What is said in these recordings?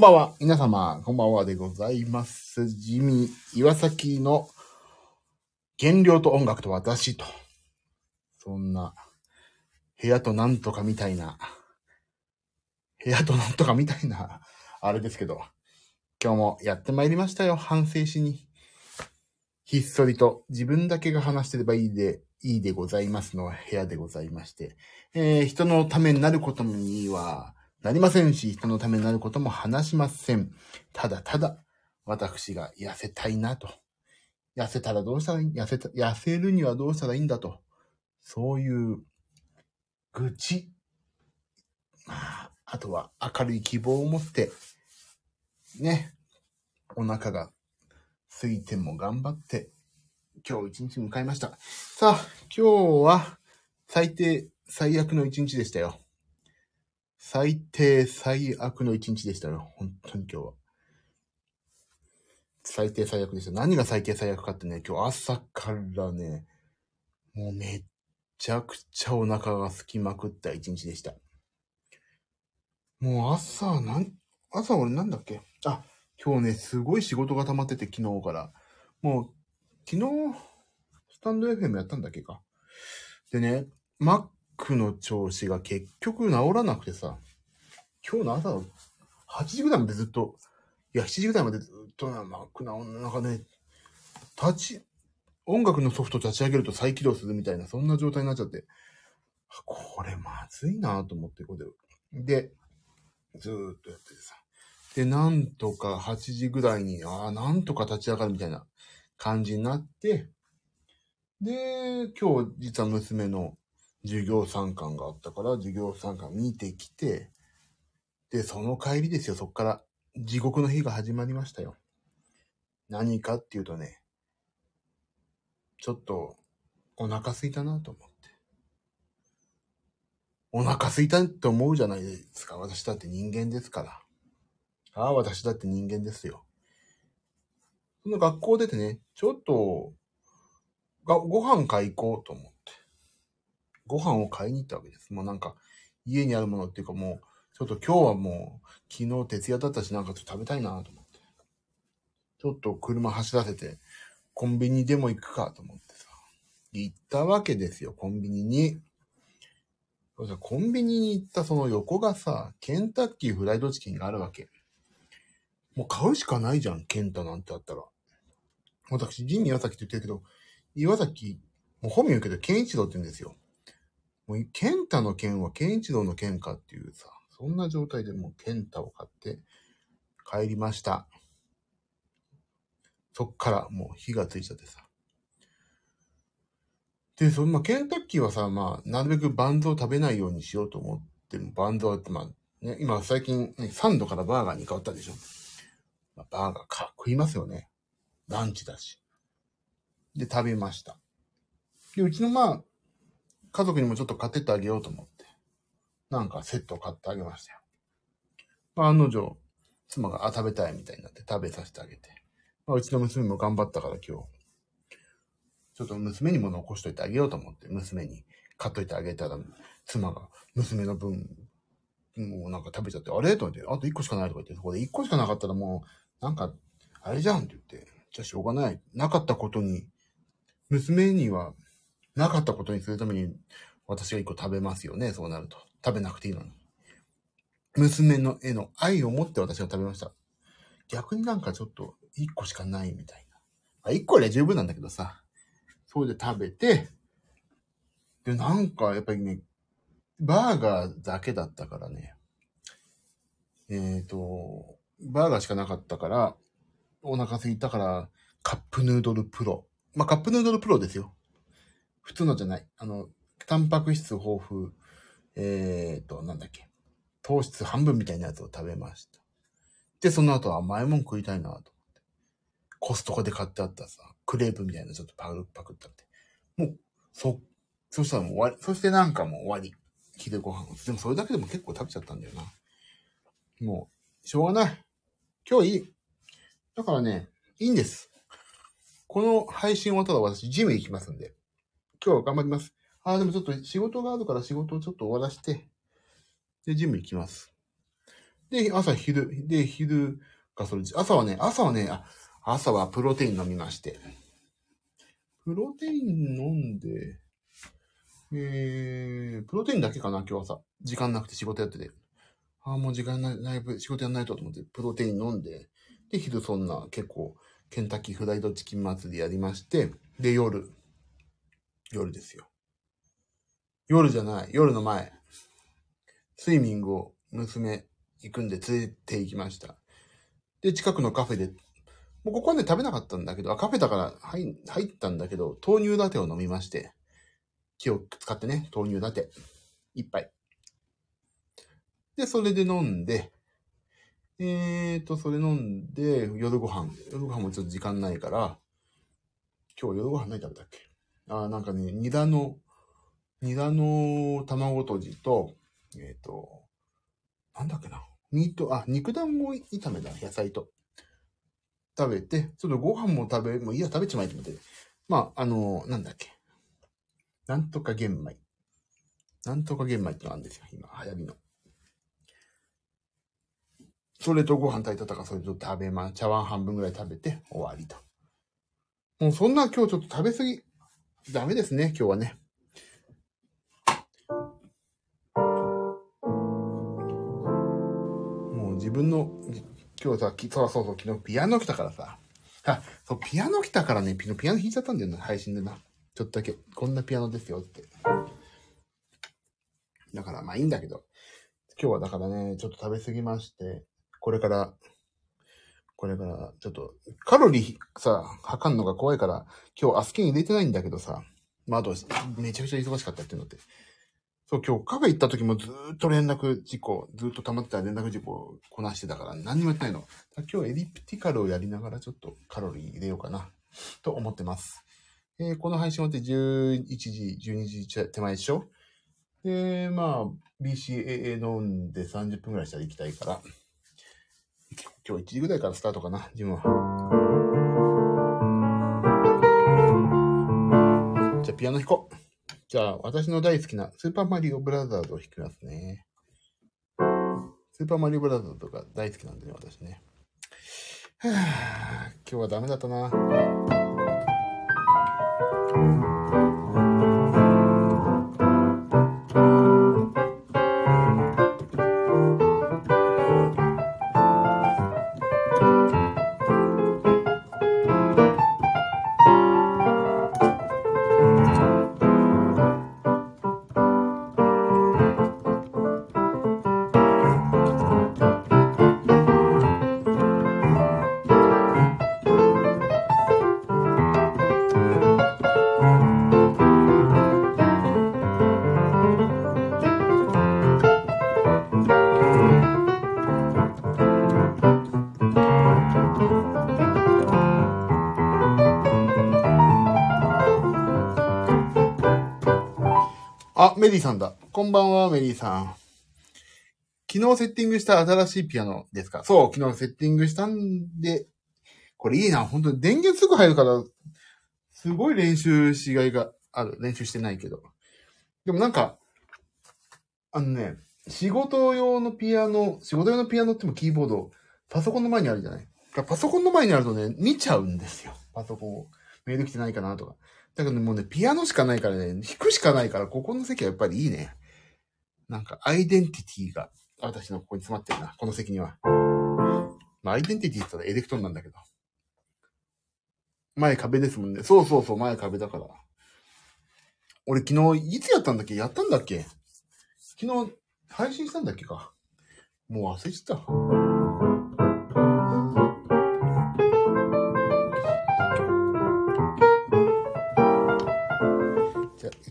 こんばんは。皆様、こんばんはでございます。ジミー、岩崎の原料と音楽と私と。そんな、部屋となんとかみたいな、部屋となんとかみたいな、あれですけど、今日もやってまいりましたよ。反省しに。ひっそりと自分だけが話してればいいで、いいでございますの部屋でございまして、えー人のためになることにはなりませんし、人のためになることも話しません。ただただ、私が痩せたいなと。痩せたらどうしたらいい？痩せた、痩せるにはどうしたらいいんだと。そういう、愚痴。まあ、あとは明るい希望を持って、ね、お腹が空いても頑張って、今日一日迎えました。さあ、今日は最低、最悪の一日でしたよ。最低、最悪の一日でしたよ。本当に今日は。最低、最悪でした。何が最低、最悪かってね、今日朝からね、もうめっちゃくちゃお腹が空きまくった一日でした。もう朝、なん、朝俺なんだっけ？あ、今日ね、すごい仕事が溜まってて昨日から。もう、昨日、スタンド FM やったんだっけか。でね、マックの調子が結局治らなくてさ、今日の朝、8時ぐらいまでずっと、いや、7時ぐらいまでずっとな、Mac な、なんかね、立ち、音楽のソフト立ち上げると再起動するみたいな、そんな状態になっちゃって、これまずいなと思って、これで。で、ずーっとやっててさ。で、なんとか8時ぐらいに、ああ、なんとか立ち上がるみたいな感じになって、で、今日実は娘の授業参観があったから、授業参観見てきて、で、その帰りですよ、そっから地獄の日が始まりましたよ。何かっていうとね、ちょっとお腹空いたなと思って。お腹空いたって思うじゃないですか。私だって人間ですから。ああ、私だって人間ですよ。その学校出てね、ちょっと、がご飯買い行こうと思っ。ご飯を買いに行ったわけです。もうなんか、家にあるものっていうかもう、ちょっと今日はもう、昨日徹夜だったしなんかちょっと食べたいなと思って。ちょっと車走らせて、コンビニでも行くかと思ってさ。行ったわけですよ、コンビニに。そしたらコンビニに行ったその横がさ、ケンタッキーフライドチキンがあるわけ。もう買うしかないじゃん、ケンタなんてあったら。私、ジン岩崎って言ってるけど、岩崎、もう本名言うけど、ケンイチロって言うんですよ。もう、ケンタの剣はケンイチロウの剣かっていうさ、そんな状態でもうケンタを買って帰りました。そっからもう火がついちゃってさ。で、その、まあ、ケンタッキーはさ、まあ、なるべくバンズを食べないようにしようと思って、バンズは、まあ、ね、今最近、ね、サンドからバーガーに変わったでしょ。まあ、バーガーか食いますよね。ランチだし。で、食べました。で、うちのまあ、家族にもちょっと買ってってあげようと思って、なんかセットを買ってあげましたよ。まあ、案の定、妻が、あ、食べたいみたいになって食べさせてあげて。まあ、うちの娘も頑張ったから今日、ちょっと娘にも残しといてあげようと思って、娘に買っといてあげたら、妻が娘の分、もうなんか食べちゃって、あれ？と思って、あと1個しかないとか言って、そこで1個しかなかったらもう、なんか、あれじゃんって言って、じゃあしょうがない。なかったことに、娘には、なかったことにするために、私が1個食べますよね、そうなると。食べなくていいのに。娘のへの愛を持って私が食べました。逆になんかちょっと、1個しかないみたいな。あ、1個で十分なんだけどさ、それで食べて、で、なんかやっぱりね、バーガーだけだったからね、えっ、と、バーガーしかなかったから、お腹空いたから、カップヌードルプロ。まあ、カップヌードルプロですよ。普通のじゃない。あの、タンパク質豊富、えっ、と、なんだっけ。糖質半分みたいなやつを食べました。で、その後甘いもん食いたいなと思って。コストコで買ってあったさ、クレープみたいなちょっとパクパクって食べて。もう、そ、そしたらもう終わり。そしてなんかもう終わり。昼ご飯。でもそれだけでも結構食べちゃったんだよな。もう、しょうがない。今日いい。だからね、いいんです。この配信終わったら私、ジム行きますんで。今日は頑張ります。ああ、でもちょっと仕事があるから仕事をちょっと終わらして、で、ジム行きます。で、朝昼、で、昼がそれ、朝はね、朝はね、あ、朝はプロテイン飲みまして。プロテイン飲んで、えー、プロテインだけかな、今日朝。時間なくて仕事やってて。ああ、もう時間ない、ない仕事やんないとと思って、プロテイン飲んで、で、昼そんな結構、ケンタッキーフライドチキン祭りやりまして、で、夜、夜ですよ。夜じゃない、夜の前、スイミングを娘行くんで連れて行きました。で、近くのカフェで、もうここはね食べなかったんだけど、あ、カフェだから入入ったんだけど、豆乳ラテを飲みまして、気を使ってね、豆乳ラテ、一杯。で、それで飲んで、えーと、それ飲んで、夜ご飯。夜ご飯もちょっと時間ないから、今日夜ご飯何食べたっけ？あ、なんかね、ニラの、ニラの卵とじと、えっ、ー、と、なんだっけな。ミート、あ、肉団子炒めだ、野菜と。食べて、ちょっとご飯も食べ、もういいや、食べちまいと思って。まあ、あの、なんだっけ。なんとか玄米。なんとか玄米ってのあるんですよ、今、流行りの。それとご飯炊いたとか、それと食べま、茶碗半分ぐらい食べて終わりと。もうそんな今日ちょっと食べ過ぎ、ダメですね、今日はね。もう自分の、今日さ、そうそうそう、昨日ピアノ来たからさ。あ、そう、ピアノ来たからね、ピアノ弾いちゃったんだよな、配信でな。ちょっとだけ、こんなピアノですよって。だからまあいいんだけど、今日はだからね、ちょっと食べ過ぎまして、これから、これから、ちょっと、カロリーさ、測るのが怖いから、今日アスキン入れてないんだけどさ、まあ、あと、めちゃくちゃ忙しかったっていうのって。そう、今日カフェ行った時もずっと連絡事項、ずっと溜まってた連絡事項をこなしてたから何にもやってないの。今日エリプティカルをやりながらちょっとカロリー入れようかな、と思ってます。えー、この配信終わって11時、12時手前でしょ？で、まあ、BCAA 飲んで30分くらいしたら行きたいから、今日1時ぐらいからスタートかな、ジムは。じゃあ、ピアノ弾こう。じゃあ、私の大好きなスーパーマリオブラザーズを弾きますね。スーパーマリオブラザーズとか大好きなんでね、私ね。はぁ、今日はダメだったな。あメリーさんだ。こんばんは、メリーさん。昨日セッティングした新しいピアノですか？そう、昨日セッティングしたんで、これいいな。本当に電源すぐ入るから、すごい練習しがいがある。練習してないけど。でもなんか、あのね、仕事用のピアノ、仕事用のピアノってもキーボード、パソコンの前にあるじゃない？パソコンの前にあるとね、見ちゃうんですよ。パソコンを。メール来てないかなとか。だけどもうね、ピアノしかないからね、弾くしかないから、ここの席はやっぱりいいね。なんか、アイデンティティが、私のここに詰まってるな、この席には。まあ、アイデンティティって言ったらエレクトーンなんだけど。前壁ですもんね。そうそうそう、前壁だから。俺昨日、いつやったんだっけ？やったんだっけ？昨日、配信したんだっけか？もう忘れちゃった。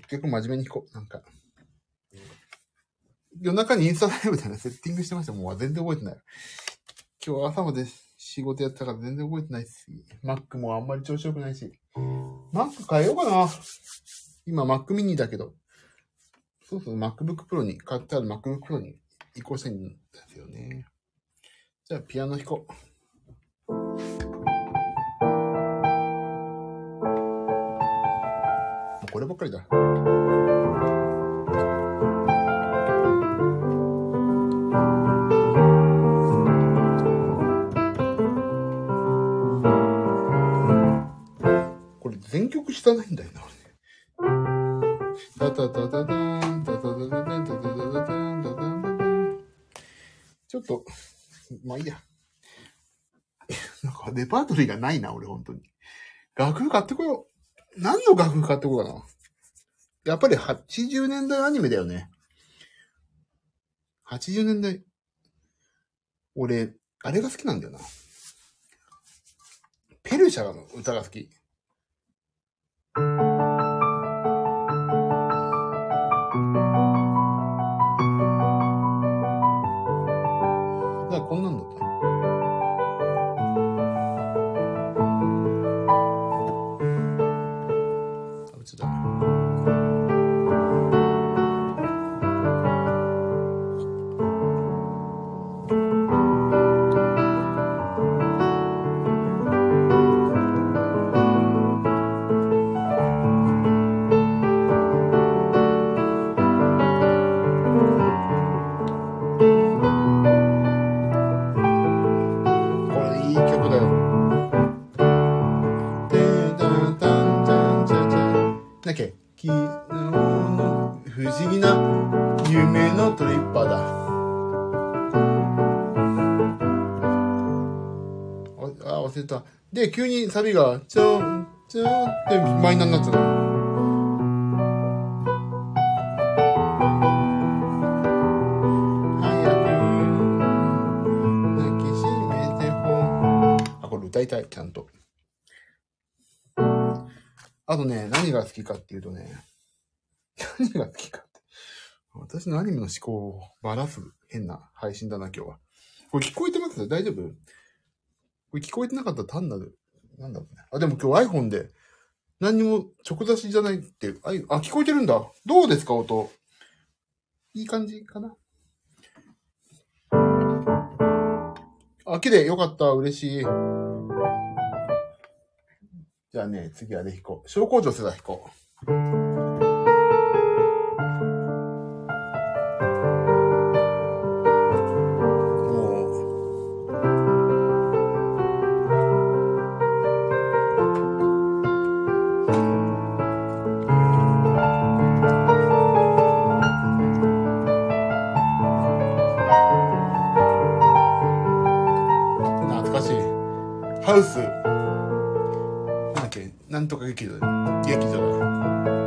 結構真面目に弾こう。なんか。夜中にインスタライブでね、セッティングしてました。もう全然覚えてない。今日朝まで仕事やったから全然覚えてないし、Mac もあんまり調子良くないし。Mac 変えようかな。今 Mac mini だけど。そうそう、MacBook Pro に、買ってある MacBook Pro に移行したいんですよね。じゃあ、ピアノ弾こう。こればっかりだ。これ全曲知らないんだよな、俺。ちょっと、まあいいや。なんかレパートリーがないな、俺、本当に。楽譜買ってこよう。何の楽譜買ってこうかな。やっぱり80年代アニメだよね。80年代。俺、あれが好きなんだよな。ペルシャの歌が好き。で、急にサビが、ちょん、ちょんってマイナーになってたの。早く抱きしめてほあ、これ歌いたい、ちゃんと。あとね、何が好きかっていうとね、何が好きかって。私のアニメの思考をばらす変な配信だな、今日は。これ聞こえてます？大丈夫？これ聞こえてなかったら単なる、なんだろうね。あ、でも今日 iPhone で何にも直出しじゃないって、あ、あ聞こえてるんだ。どうですか、音。いい感じかなあ、綺麗。よかった。嬉しい。じゃあね、次はあれ弾こう。小工場世代弾こう。なんとか劇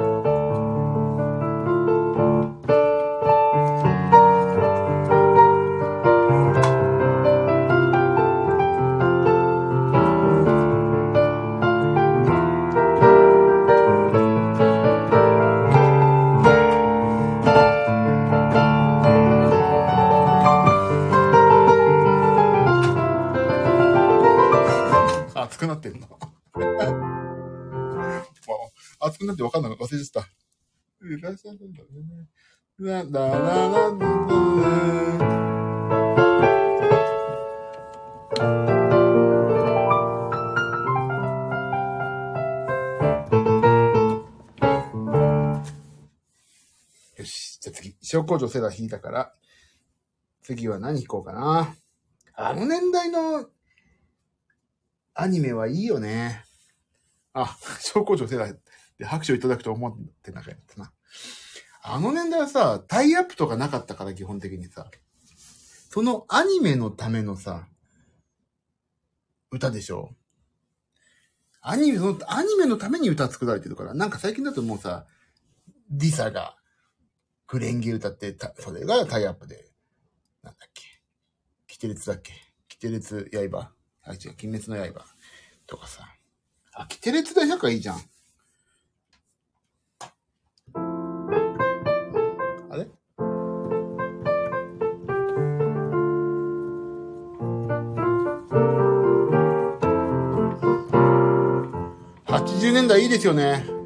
ってわかんない忘れてた。ララララララよし。じゃあ次。小工場セダ弾いたから、次は何弾こうかな。あの年代のアニメはいいよね。あ、小工場世代で拍手をいただくと思ってなかったな。あの年代はさ、タイアップとかなかったから基本的にさ、そのアニメのためのさ、歌でしょアニメ、のアニメのために歌作られてるから、なんか最近だともうさ、リサが、クレンゲ歌ってた、それがタイアップで、なんだっけ、キテレツだっけキテレツ刃あ、違う、鬼滅の刃とかさ。あ、キテレツ大百科いいじゃん。80年代いいですよね。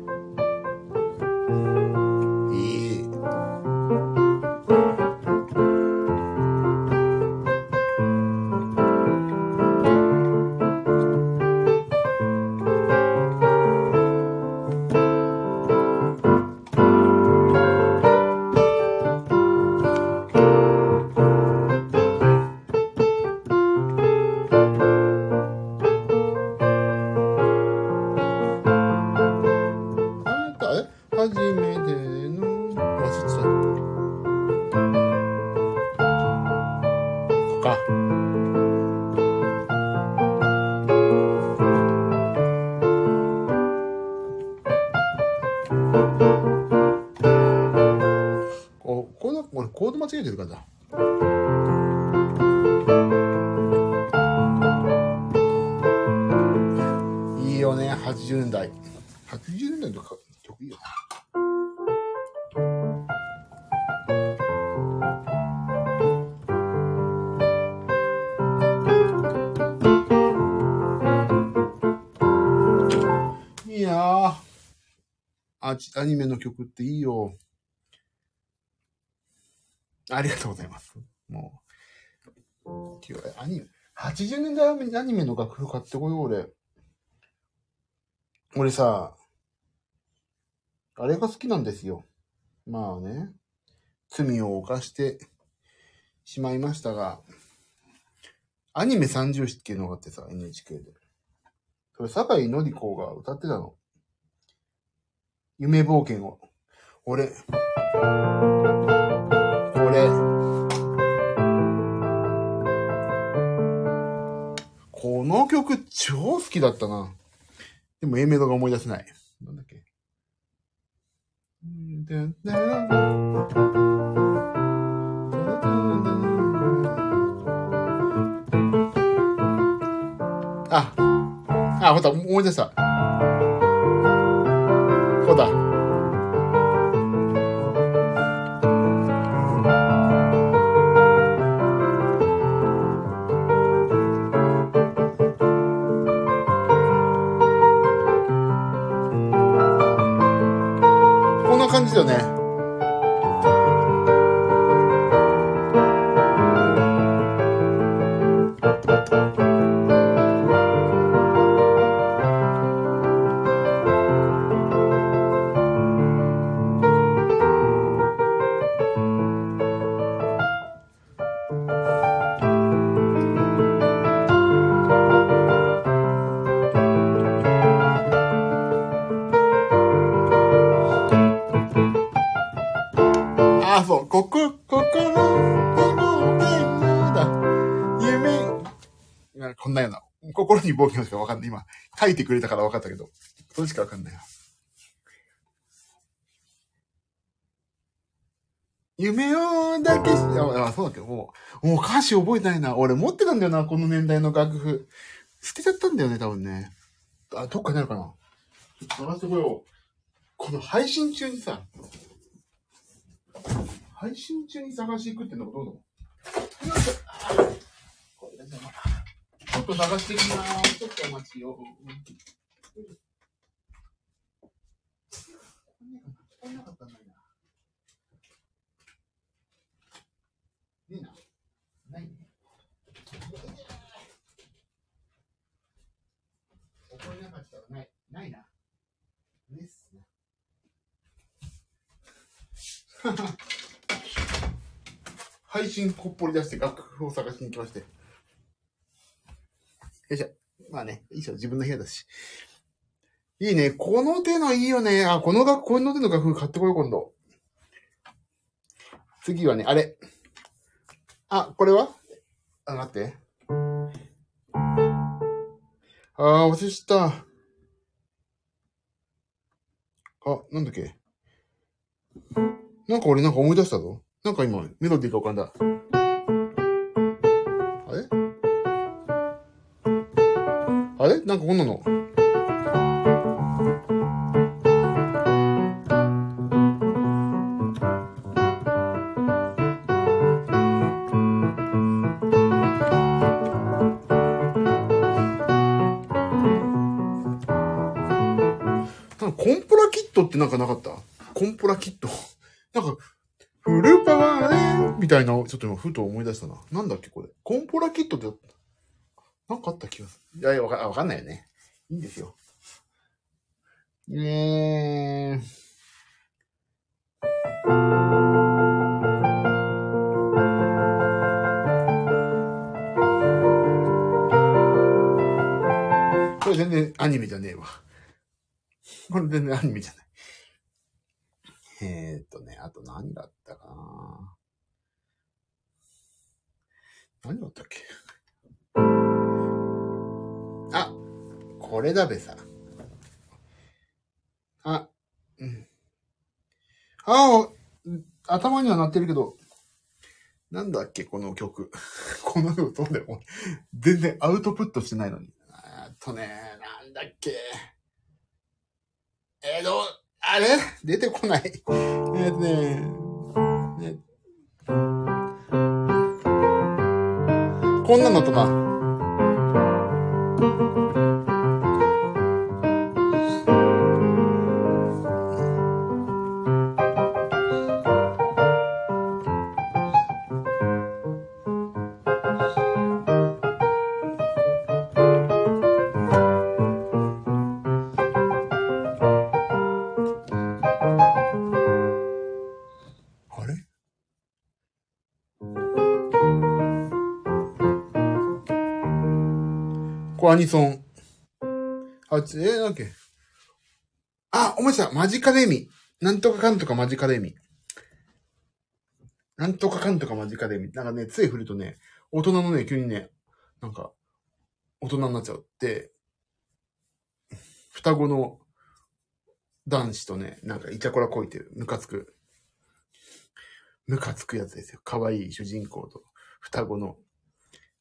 アニメの曲っていいよ。ありがとうございます。もう。ていうかアニメ、80年代アニメの楽譜買ってこよう、俺。俺さ、あれが好きなんですよ。まあね、罪を犯してしまいましたが、アニメ三重視っていうのがあってさ、NHK で。それ、坂井のり子が歌ってたの。夢冒険を。俺、これ、この曲超好きだったな。でも A メロが思い出せない。なんだっけ。あ、あ、ほんと、思い出した。感じだよね。心に冒険しかわかんない。今、書いてくれたからわかったけど。それしかわかんないな。夢をだけし、あ、そうだけど、もう、もう歌詞覚えてないな。俺持ってたんだよな、この年代の楽譜。捨てちゃったんだよね、多分ね。あ、どっかにあるかな。探してこよう。この配信中にさ、配信中に探していくってのもどうなの？これだなちょっと探してきます。ちょっとお待ちを。こんなかったんだよな。ねえな。ないね。怒れな。かったらな。い。な。いな。ねっすな。配信こっぽり出して楽譜を探しに行きまして。よいしょ。まあね、いいしょ。自分の部屋だし。いいね。この手のいいよね。あ、この楽、この手の楽譜買ってこよう、今度。次はね、あれ。あ、これは？あ、待って。あー、忘れした。あ、なんだっけ？なんか俺なんか思い出したぞ。なんか今、メロディーが浮かんだ。あれ？なんかこんなの？コンポラキットってなんかなかった？コンポラキット？なんか、フルパワーで？みたいな、ちょっと今、ふと思い出したな。なんだっけ、これ？コンポラキットって、なんかあった気がする。いやいや、わかわかんないよね。いいんですよ。え。これ全然アニメじゃねえわ。これ全然アニメじゃない。えっとね、あと何があったかな何だったっけ、これだべさ。あ、うん。ああ、頭にはなってるけど、なんだっけ、この曲。この曲、そうだよ。全然アウトプットしてないのに。あーっとね、なんだっけ。えー、どう、あれ？出てこない。えーとね、ねこんなのとか。アニソン。あ、つえー、なんだっけ？あ、思い出した。マジカルエミ。なんとかかんとかマジカルエミ。なんとかかんとかマジカルエミ。なんかね、杖振るとね、大人のね、急にね、なんか、大人になっちゃうって、双子の男子とね、なんかイチャコラこいてる。ムカつく。ムカつくやつですよ。可愛い主人公と双子の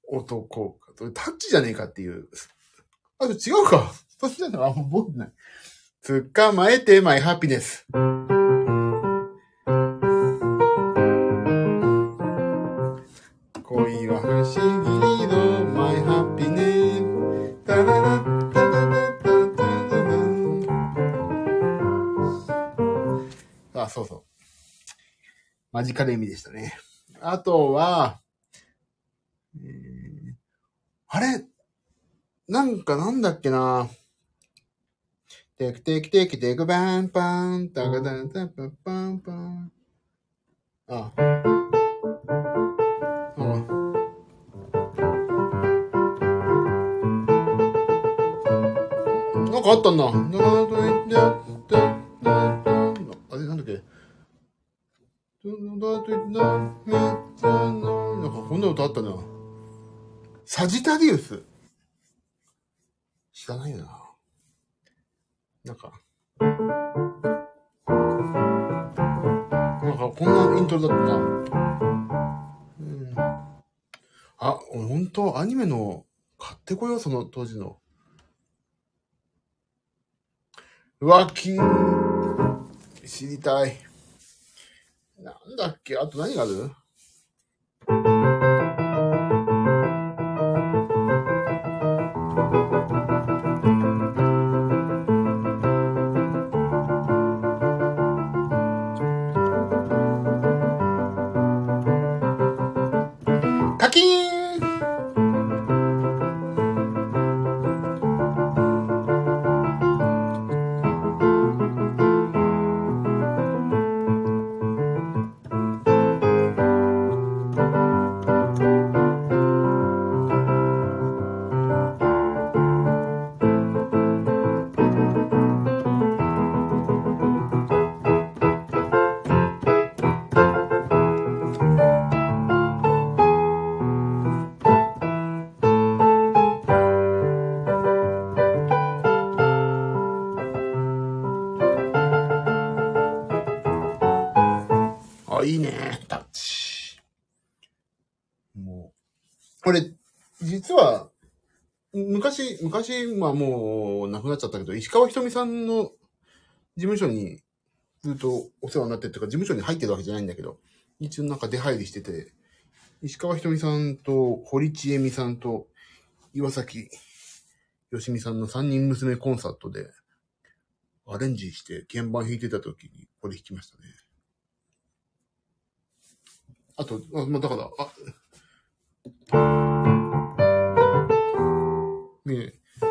男が。タッチじゃねえかっていう。あ、違うか。そっちだったら、あ、もう覚えてない。捕まえて、マイハピネス。恋は不思議のマイハピネス。タララッタララッタタタラあ、そうそう。マジカル意味でしたね。あとは、あれなんかなんだっけなテクテクテクテクバンパン、タカタンタンパンパンパン。あ。あ。なんかあったんだ。あれなんだっけなんかこんな歌あったな。サジタリウス。知らないよな。なんか。なんかこんなイントロだったな。うん。あ、ほんとアニメの買ってこよう、その当時の。うわ、金、知りたい。なんだっけ？あと何がある？実は、昔、昔、まあもう亡くなっちゃったけど、石川ひとみさんの事務所にずっとお世話になってるというか、事務所に入ってるわけじゃないんだけど、一応なんか出入りしてて、石川ひとみさんと堀ちえみさんと岩崎よしみさんの三人娘コンサートでアレンジして鍵盤弾いてた時にこれ弾きましたね。あと、まあ、だから、あ、ねえ。う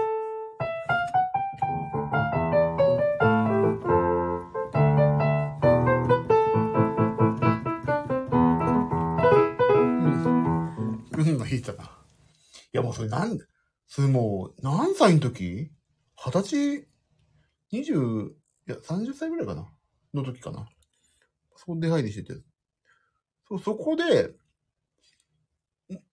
ん。うん弾いたな。いや、もうそれなん、それもう、何歳の時？二十歳、二十、いや、三十歳ぐらいかなの時かな。そこ出入りしてて。そ、そこで、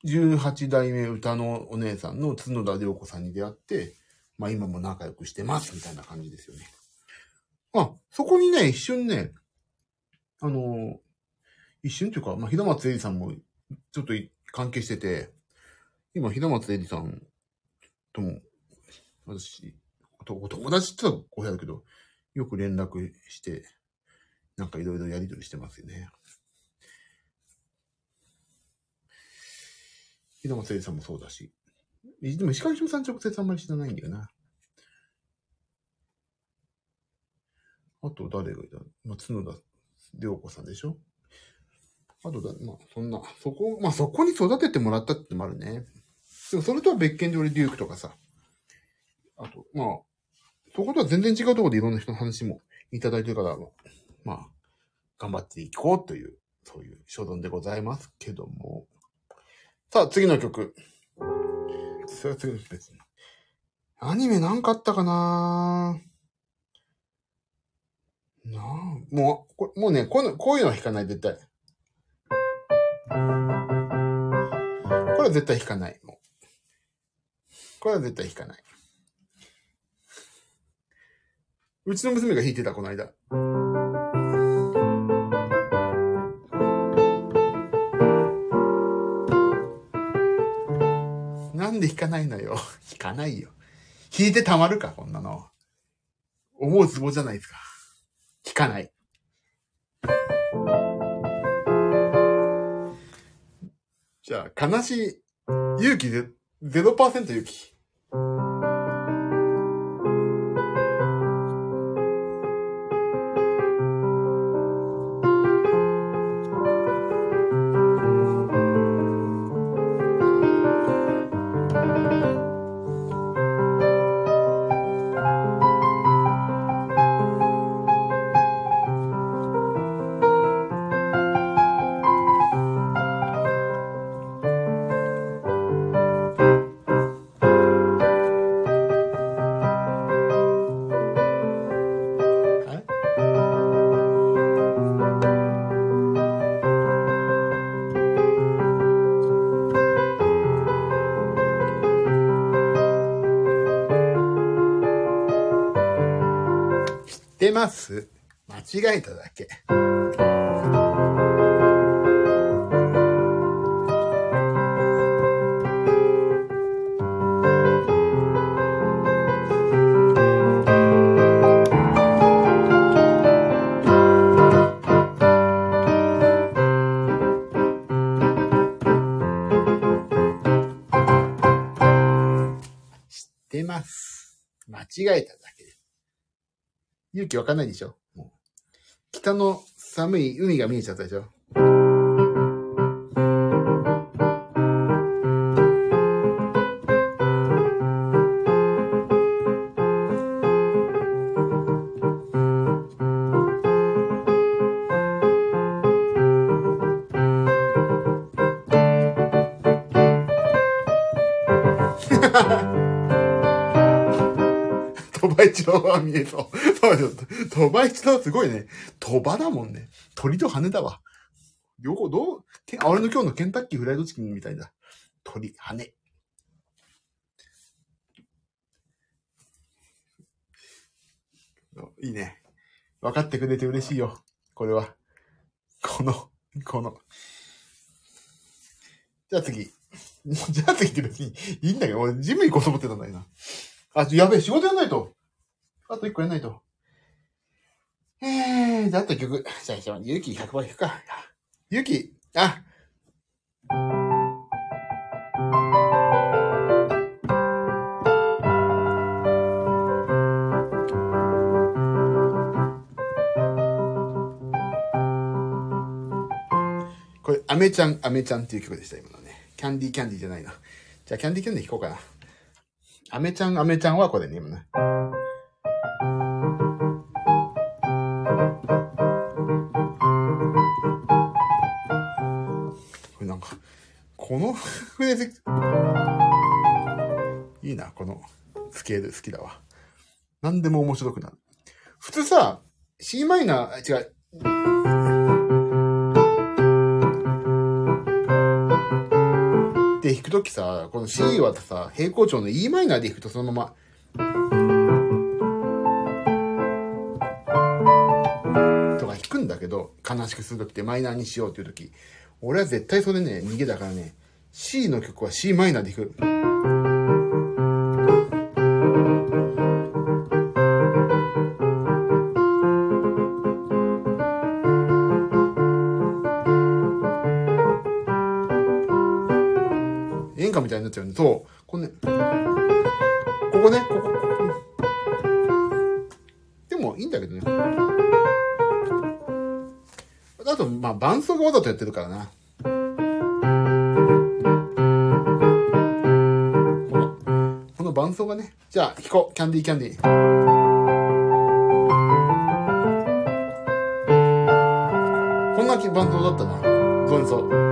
18代目歌のお姉さんの角田涼子さんに出会って、まあ今も仲良くしてますみたいな感じですよね。あ、そこにね、一瞬ね、あの、一瞬というか、まあ、平松絵里さんもちょっと関係してて、今、平松絵里さんとも、私、お友達って言ったらこうやだけど、よく連絡して、なんかいろいろやりとりしてますよね。平松絵里さんもそうだし。でも石川ひさん直接あんまり知らないんだよな。あと誰がいた？まあ、角田涼子さんでしょ？あとだ、まあ、そんな、そこ、まあ、そこに育ててもらったってのもあるね。でも、それとは別件で俺、デュークとかさ。あと、まあ、そことは全然違うところでいろんな人の話もいただいてるから、まあ、頑張っていこうという、そういう所存でございますけども。さあ、次の曲。それは次の曲です。アニメなんかあったかな？なあ、もう、こもうね、こういうの、こういうのは弾かない、絶対。これは絶対弾かない。もう。これは絶対弾かない。うちの娘が弾いてた、この間。で弾かないのよ。弾かないよ。弾いてたまるか、こんなの。思うツボじゃないですか。弾かない。じゃあ、悲しい、勇気ゼ0%勇気。違えただけ。知ってます。間違えただけです。勇気わかんないでしょ？もう北の寒い海が見えちゃったでしょ？鳥羽一郎は見えそう。です。鳥羽一郎すごいね。鳥羽だもんね。鳥と羽だわ。両方どう、俺の今日のケンタッキーフライドチキンみたいだ。鳥、羽。いいね。分かってくれて嬉しいよ。これは。この、この。じゃあ次。じゃあ次って別にいいんだけど、俺ジム行こうと思ってたんだよな。あ、やべえ、仕事やんないと。あと一個やんないと。えー、じゃああと一曲。じゃあ、勇気100倍弾くか。勇気、あ、これ、アメちゃん、アメちゃんっていう曲でした、今のね。キャンディーキャンディーじゃないな。じゃあ、キャンディーキャンディー弾こうかな。アメちゃん、アメちゃんはこれね、今ね。のフレーズ、いいな、このスケール好きだわ。何でも面白くなる。普通さ、C マイナー、違う。って弾くときさ、この C はさ、平行調の e マイナーで弾くとそのまま、とか弾くんだけど、悲しくするときってマイナーにしようっていうとき、俺は絶対それね、逃げだからね、C の曲は C マイナーで弾く。演歌みたいになっちゃうんで、そう？このね、ここね、ここ。でもいいんだけどね。あと、まあ、伴奏がわざとやってるからな。伴奏がね。じゃあ、弾こう。キャンディーキャンディー。こんな伴奏だったな。伴奏。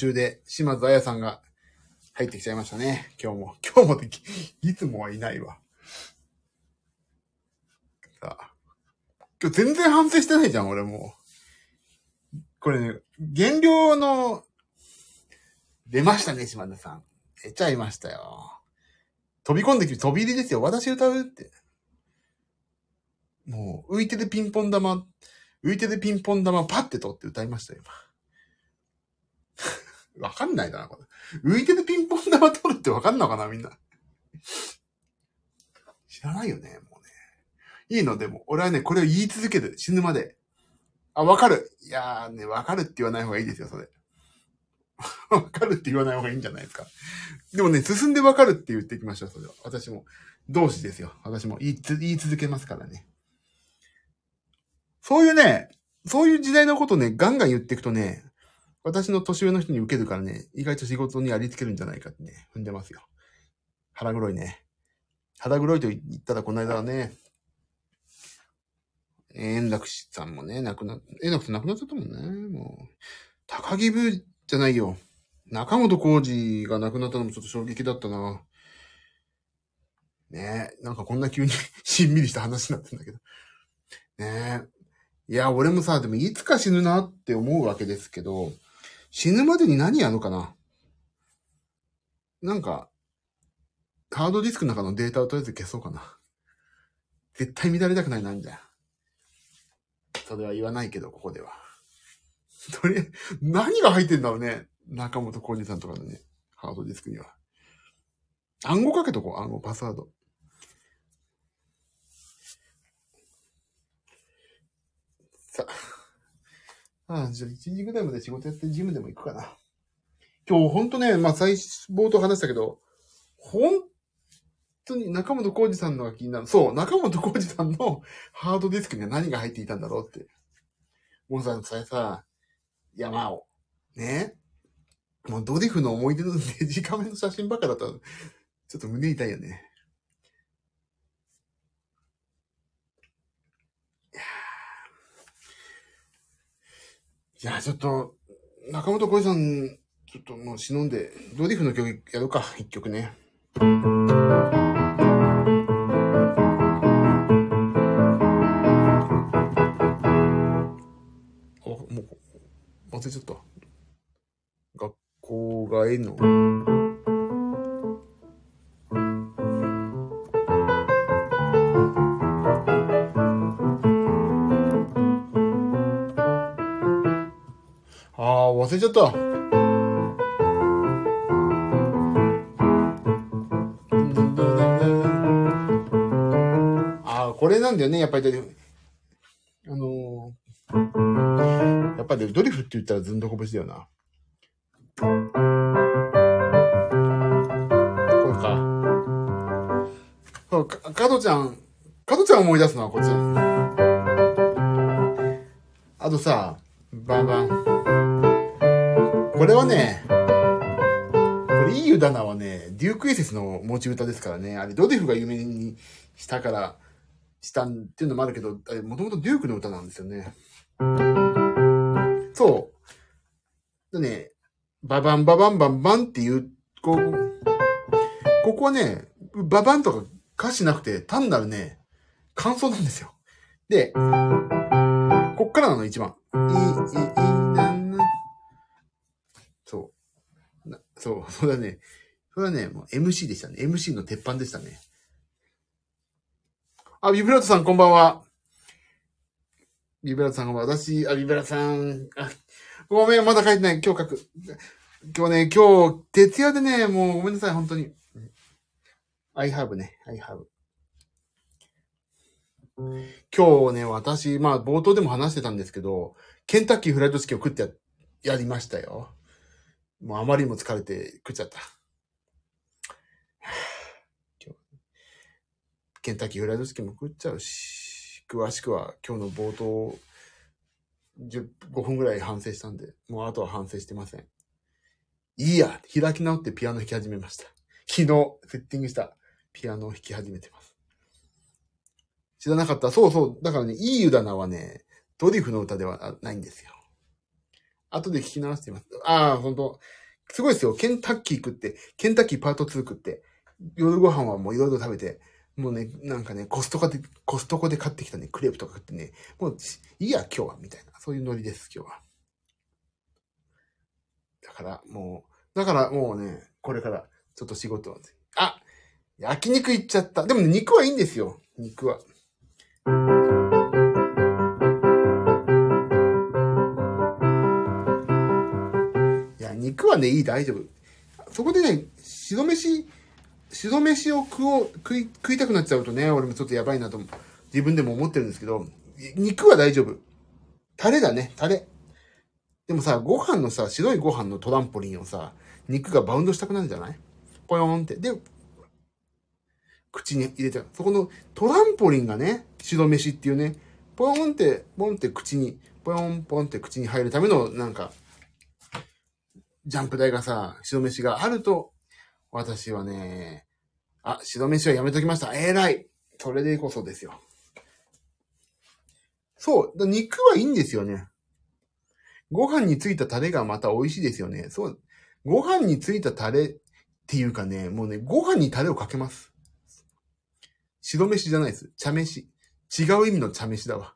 中で島津綾さんが入ってきちゃいましたね。今日も。今日もって、いつもはいないわ。さあ。今日全然反省してないじゃん、俺もう。これね、減量の、出ましたね、島田さん。出ちゃいましたよ。飛び込んできて飛び入りですよ。私歌うって。もう、浮いてるピンポン玉、浮いてるピンポン玉パッて取って歌いましたよ、今。わかんないだな、これ。浮いてるピンポン玉取るってわかんのかな、みんな。知らないよね、もうね。いいの、でも。俺はね、これを言い続ける。死ぬまで。あ、わかる。いやーね、わかるって言わない方がいいですよ、それ。わかるって言わない方がいいんじゃないですか。でもね、進んでわかるって言ってきました、それは。私も。同志ですよ。私も言い言い続けますからね。そういうね、そういう時代のことね、ガンガン言っていくとね、私の年上の人に受けるからね、意外と仕事にありつけるんじゃないかってね、踏んでますよ。腹黒いね。腹黒いと言ったらこの間はね、円楽さんもね、亡くな、円楽さん亡くなっちゃったもんね。もう、高木部じゃないよ。中本浩二が亡くなったのもちょっと衝撃だったな。ねえ、なんかこんな急に しんみりした話になってんだけど。ねえ。いや、俺もさ、でもいつか死ぬなって思うわけですけど、死ぬまでに何やるのかな？なんか、ハードディスクの中のデータをとりあえず消そうかな。絶対乱れたくないな、みたいな。それは言わないけど、ここでは。とりあえず、何が入ってんだろうね？中本浩二さんとかのね、ハードディスクには。暗号かけとこう、暗号、パスワード。さあ。ああ、じゃあ1時ぐらいまで仕事やってジムでも行くかな。今日ほんとね、まあ最初、冒頭話したけど、ほん本当に中本浩二さんのが気になる。そう、中本浩二さんのハードディスクには何が入っていたんだろうって。もうさ、それさ、山を、ね。もうドリフの思い出のデジカメの写真ばっかだったら、ちょっと胸痛いよね。じゃあちょっと、中本浩二さん、ちょっともう忍んで、ドリフの曲やろうか、一曲ね。あ、もう、忘れちゃった。学校がえの。ちゃった。あ、これなんだよね、やっぱり。あのー、やっぱりドリフって言ったらずんどこ節だよな。これか。そう、か、かどちゃん、かどちゃん思い出すのはこっち。あとさ、バンバン。これはね、これいい歌なはね、デュークエセスの持ち歌ですからね。あれ、ドデフが有名にしたから、したんっていうのもあるけど、あれ、もともとデュークの歌なんですよね。そう。でね、ババンババンバンバンっていう、こう、ここはね、ババンとか歌詞なくて、単なるね、感想なんですよ。で、こっからなの一番。いい、いそう。そう、だね。それはね、もう MC でしたね。MC の鉄板でしたね。あ、ビブラートさんこんばんは。ビブラートさんは。私、あ、ビブラートさん、あ、ごめん、まだ書いてない。今日書く。今日ね、今日、徹夜でね、もうごめんなさい、本当に。I have ね、I have。今日ね、私、まあ、冒頭でも話してたんですけど、ケンタッキーフライドチキンを食ってややりましたよ。もうあまりにも疲れて食っちゃった。はぁ今日ケンタッキーフライドチキンも食っちゃうし、詳しくは今日の冒頭、15分ぐらい反省したんで、もうあとは反省してません。いいや開き直ってピアノ弾き始めました。昨日、セッティングしたピアノを弾き始めてます。知らなかった。そうそう。だからね、いい歌なはね、ドリフの歌ではないんですよ。後で聞き直してみます。ああ、本当すごいですよ。ケンタッキー食って、ケンタッキーパート2食って、夜ご飯はもういろいろ食べて、もうね、なんかね、コストコで、コストコで買ってきたね、クレープとか食ってね、もう、いいや、今日は、みたいな。そういうノリです、今日は。だから、もう、だからもうね、これから、ちょっと仕事を。あ焼肉行っちゃった。でもね、肉はいいんですよ。肉は。肉はね、いい、大丈夫。そこでね、白飯、白飯を食おう、食い、食いたくなっちゃうとね、俺もちょっとやばいなと、自分でも思ってるんですけど、肉は大丈夫。タレだね、タレ。でもさ、ご飯のさ、白いご飯のトランポリンをさ、肉がバウンドしたくなるんじゃない？ポヨーンって。で、口に入れちゃう。そこのトランポリンがね、白飯っていうね、ポヨンって、ポンって口に、ポヨンポンって口に入るための、なんか、ジャンプ台がさ、白飯があると、私はね、あ、白飯はやめときました。えらい。それでこそですよ。そう。肉はいいんですよね。ご飯についたタレがまた美味しいですよね。そう。ご飯についたタレっていうかね、もうね、ご飯にタレをかけます。白飯じゃないです。茶飯。違う意味の茶飯だわ。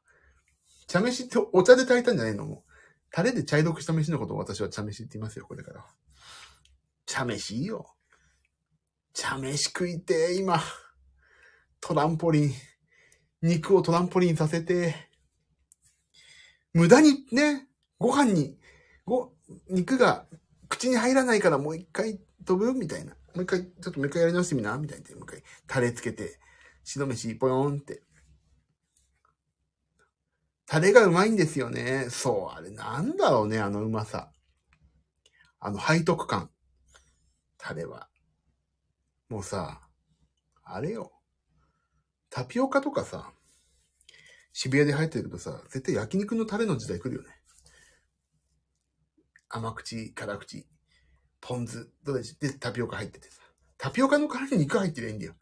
茶飯ってお茶で炊いたんじゃないの？もう。タレで茶色くした飯のことを私は茶飯って言いますよ、これからは。茶飯いいよ。茶飯食いて、今。トランポリン。肉をトランポリンさせて。無駄にね、ご飯に、ご、肉が口に入らないからもう一回飛ぶ？みたいな。もう一回、ちょっともう一回やり直してみな？みたいな。もう一回、タレつけて、白飯ポヨーンって。タレがうまいんですよね。そう、あれなんだろうね、あのうまさ。あの背徳感。タレは。もうさ、あれよ。タピオカとかさ、渋谷で入ってるけどさ、絶対焼肉のタレの時代来るよね。甘口、辛口、ポン酢、どれでタピオカ入っててさ。タピオカの代わりに肉入ってりゃいいんだよ。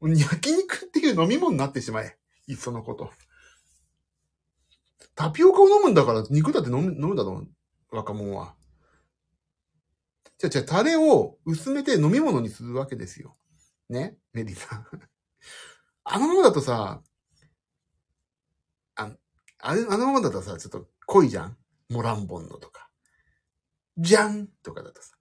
焼肉っていう飲み物になってしまえ。いっそのこと。タピオカを飲むんだから肉だって飲む、飲むだろう、若者は。じゃじゃタレを薄めて飲み物にするわけですよ。ね？メリーさん。あのままだとさ、あ、あれ、あのままだとさ、ちょっと濃いじゃん？モランボンドとか。じゃんとかだとさ。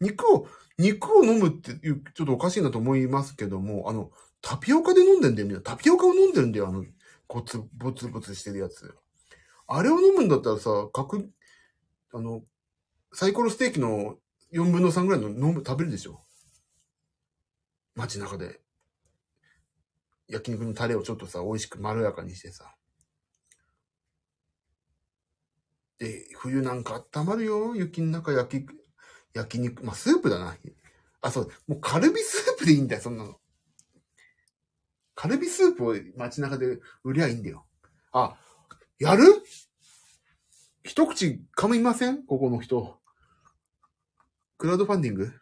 肉を、肉を飲むっていう、ちょっとおかしいなと思いますけども、あの、タピオカで飲んでんだよ、みんな。タピオカを飲んでるんだよ、あの、ゴツ、ボツボツしてるやつ。あれを飲むんだったらさ、角、あの、サイコロステーキの4分の3ぐらいの飲む、食べるでしょ？街中で。焼肉のタレをちょっとさ、美味しくまろやかにしてさ。で、冬なんか温まるよ。雪の中焼き、焼肉。まあ、スープだな。あ、そう。もうカルビスープでいいんだよ、そんなの。カルビスープを街中で売りゃいいんだよ。あ、やる？一口噛みません？ここの人。クラウドファンディング？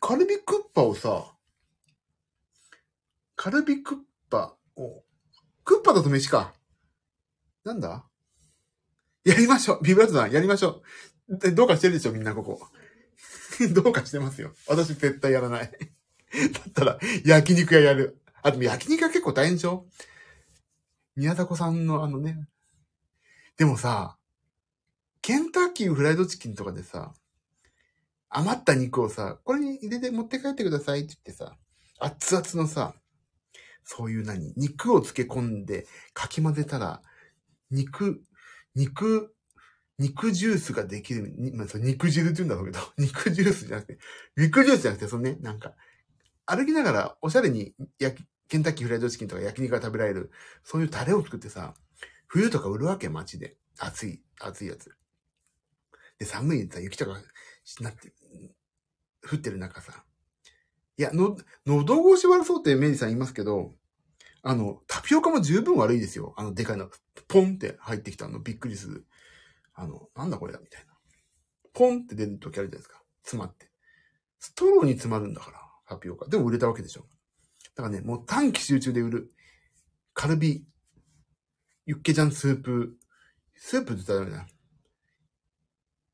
カルビクッパをさ、カルビクッパを、クッパだと飯か。なんだ？やりましょう。ビブラートさん、やりましょう。どうかしてるでしょみんなここ。どうかしてますよ。私絶対やらない。だったら、焼肉屋やる。あ、でも焼肉屋結構大変でしょ？宮迫さんのあのね。でもさ、ケンタッキーフライドチキンとかでさ、余った肉をさ、これに入れて持って帰ってくださいって言ってさ、熱々のさ、そういう何肉を漬け込んでかき混ぜたら、肉、肉、肉ジュースができる、まあ、そ肉汁って言うんだろうけど、肉ジュースじゃなくて、肉ジュースじゃなくて、そのね、なんか、歩きながらおしゃれに焼き、ケンタッキーフライドチキンとか焼肉が食べられる、そういうタレを作ってさ、冬とか売るわけ、街で。暑い、暑いやつ。で、寒いさ、雪とか、なって、降ってる中さ。いや、の、喉越し悪そうってメリーさん言いますけど、あの、タピオカも十分悪いですよ。あの、でかいの、ポンって入ってきたの、びっくりする。あの、なんだこれだ、みたいな。ポンって出る時あるじゃないですか。詰まって。ストローに詰まるんだから、タピオカ。でも売れたわけでしょ。だからね、もう短期集中で売る。カルビ、ユッケジャンスープ、スープって言ったらダメだ。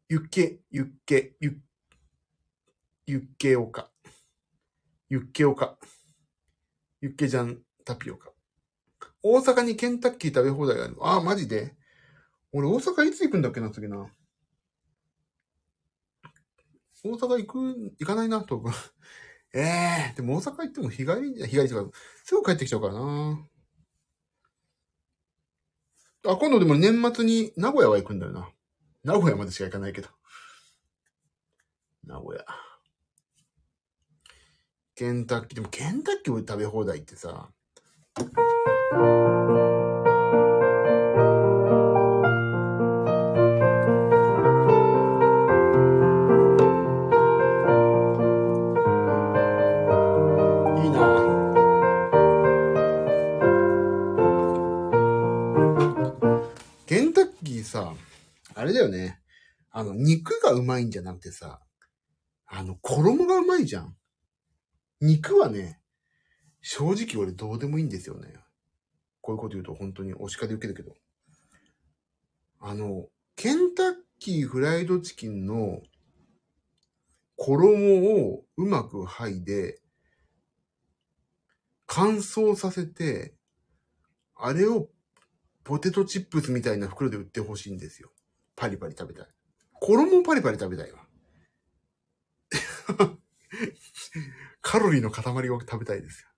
ユッケ、ユッケ、ユッ、ユッケオカ。ユッケオカ。ユッケジャンタピオカ。大阪にケンタッキー食べ放題がある。ああ、マジで？俺大阪いつ行くんだっけな、次な。大阪行く、行かないな、と。ええー、でも大阪行っても日帰り、日帰りとか、すぐ帰ってきちゃうからな。あ、今度でも年末に名古屋は行くんだよな。名古屋までしか行かないけど。名古屋。ケンタッキー、でもケンタッキーを食べ放題ってさ、あれだよね。あの、肉がうまいんじゃなくてさ、あの、衣がうまいじゃん。肉はね、正直俺どうでもいいんですよね。こういうこと言うと本当にお叱り受けるけど。あの、ケンタッキーフライドチキンの衣をうまく剥いで、乾燥させて、あれをポテトチップスみたいな袋で売ってほしいんですよ。パリパリ食べたい。衣をパリパリ食べたいわ。カロリーの塊を食べたいですよ。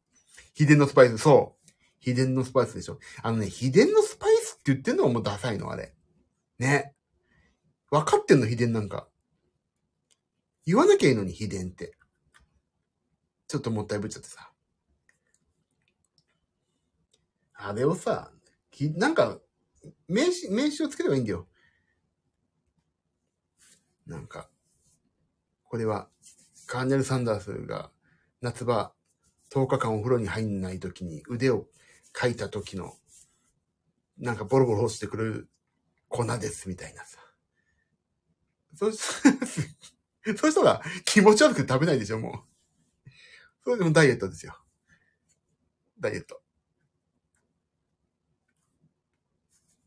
秘伝のスパイス、そう。秘伝のスパイスでしょ。あのね、秘伝のスパイスって言ってんのはもうダサいの、あれ。ね。分かってんの、秘伝なんか。言わなきゃいいのに、秘伝って。ちょっともったいぶっちゃってさ。あれをさ、なんか、名詞、名詞をつければいいんだよ。なんか、これは、カーネル・サンダースが夏場10日間お風呂に入んない時に腕をかいた時の、なんかボロボロ落ちてくる粉ですみたいなさ。そし、そうしたら気持ち悪くて食べないでしょ、もう。それでもダイエットですよ。ダイエット。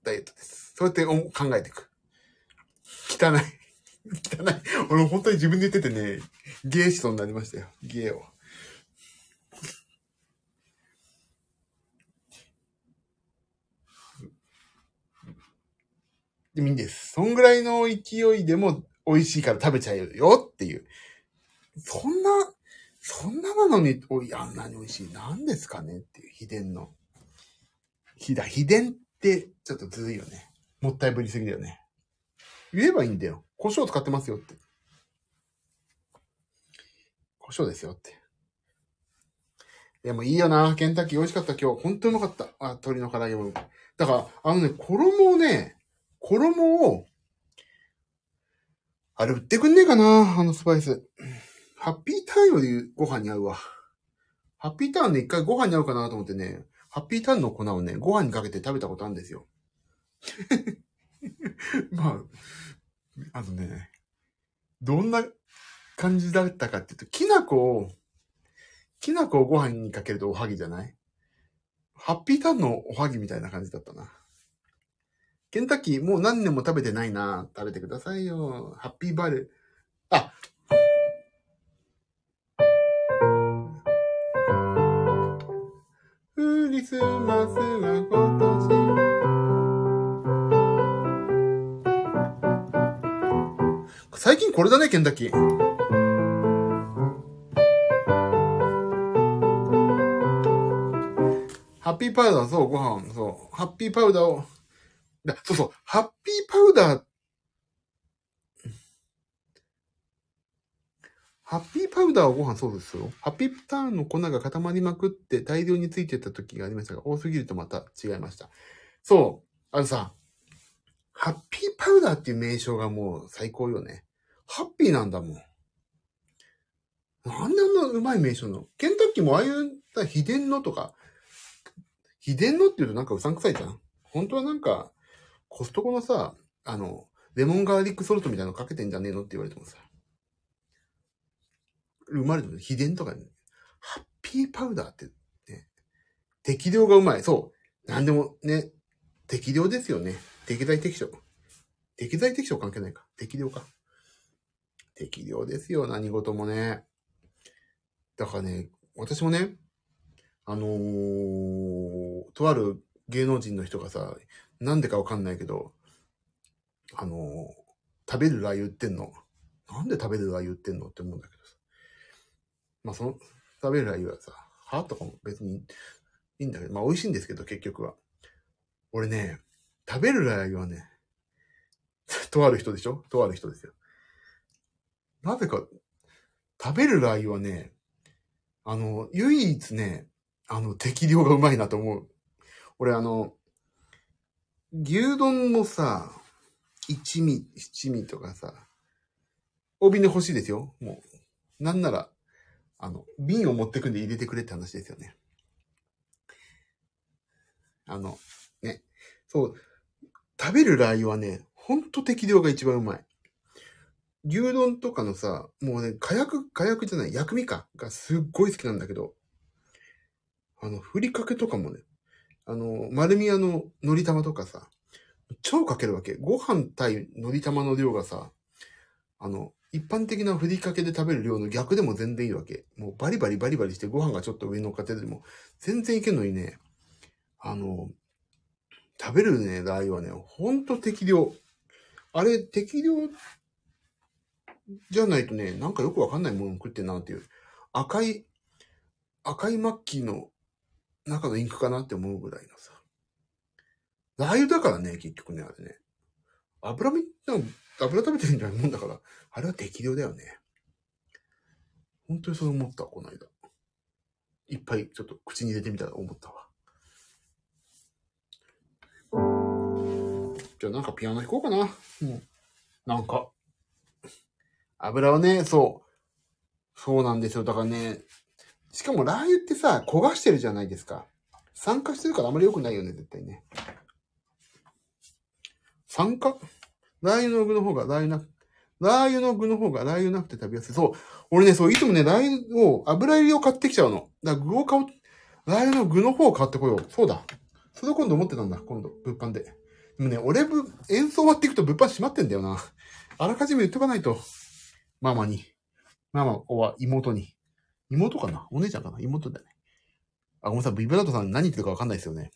ダイエットです。そうやって考えていく。汚い。汚い。俺本当に自分で言っててね、ゲーしそうになりましたよ。ゲーを。でもいいんです。そんぐらいの勢いでも美味しいから食べちゃうよっていう。そんな、そんななのに、おい、あんなに美味しい。なんですかねっていう秘伝の。秘だ、秘伝ってちょっとずるいよね。もったいぶりすぎだよね。言えばいいんだよ。胡椒使ってますよって。胡椒ですよって。でもいいよな。ケンタッキー美味しかった今日。本当にうまかった。あ、鶏の唐揚げも。だから、あのね、衣をね、衣を、あれ売ってくんねえかなあのスパイス。ハッピーターンよりご飯に合うわ。ハッピーターンで一回ご飯に合うかなと思ってね、ハッピーターンの粉をね、ご飯にかけて食べたことあるんですよ。まあ、あのね、どんな感じだったかっていうと、きな粉を、きな粉をご飯にかけるとおはぎじゃない？ハッピーターンのおはぎみたいな感じだったな。ケンタッキーもう何年も食べてないな。食べてくださいよ。ハッピーバル。あクリスマスは今年。近これだね、ケンタッキー。ハッピーパウダー、そう、ご飯、そう。ハッピーパウダーを、そうそう、ハッピーパウダー、ハッピーパウダーをご飯そうですよ。ハッピーターンの粉が固まりまくって大量についてた時がありましたが、多すぎるとまた違いました。そう。あのさ、ハッピーパウダーっていう名称がもう最高よね。ハッピーなんだもん。なんであんなうまい名称のケンタッキーもああいうさ秘伝のとか、秘伝のって言うとなんかうさんくさいじゃん本当はなんか、コストコのさ、あの、レモンガーリックソルトみたいなのかけてんじゃねえのって言われてもさ。生まれても秘伝とかに、ハッピーパウダーってね、適量がうまい。そう。なんでもね、適量ですよね。適材適所。適材適所関係ないか。適量か。適量ですよ、何事もね。だからね、私もね、あのー、とある芸能人の人がさ、なんでかわかんないけど、あのー、食べるラー油ってんの。なんで食べるラー油ってんのって思うんだけどさ。まあ、その、食べるラー油はさ、はとかも別にいいんだけど、まあ、美味しいんですけど、結局は。俺ね、食べるラー油はね、とある人でしょ？とある人ですよ。なぜか、食べるラー油はね、あの、唯一ね、あの、適量がうまいなと思う。俺あの、牛丼のさ、一味、七味とかさ、大瓶で欲しいですよ。もう。なんなら、あの、瓶を持ってくんで入れてくれって話ですよね。あの、ね。そう。食べるラー油はね、ほんと適量が一番うまい。牛丼とかのさ、もうね、火薬、火薬じゃない、薬味かがすっごい好きなんだけど、あの、ふりかけとかもね、あの、丸み屋の海苔玉とかさ、超かけるわけ。ご飯対海苔玉の量がさ、あの、一般的なふりかけで食べる量の逆でも全然いいわけ。もうバリバリバリバリしてご飯がちょっと上乗っかってても、全然いけんのにね、あの、食べるね、ラー油はね、ほんと適量。あれ、適量じゃないとね、なんかよくわかんないもの食ってんなっていう。赤い、赤いマッキーの中のインクかなって思うぐらいのさ。ラー油だからね、結局ね、あれね。油み、油食べてるみたいなもんだから、あれは適量だよね。本当にそう思った、この間。いっぱいちょっと口に入れてみたら思ったわ。じゃあなんかピアノ弾こうかな。もう、なんか。油はね、そう。そうなんですよ。だからね、しかもラー油ってさ、焦がしてるじゃないですか。酸化してるからあまり良くないよね、絶対ね。酸化？ラー油の具の方が、ラー油なく、ラー油の具の方がラー油なくて食べやすい。そう。俺ね、そう、いつもね、ラー油を、油入りを買ってきちゃうの。だから具を買う、ラー油の具の方を買ってこよう。そうだ。それを今度思ってたんだ、今度、物販で。でもね、俺ぶ、演奏終わっていくと物販閉まってんだよな。あらかじめ言っとかないと。ママに。ママは妹に。妹かな？お姉ちゃんかな？妹だね。あ、ごめんなさい。ビブラートさん何言ってるかわかんないですよね。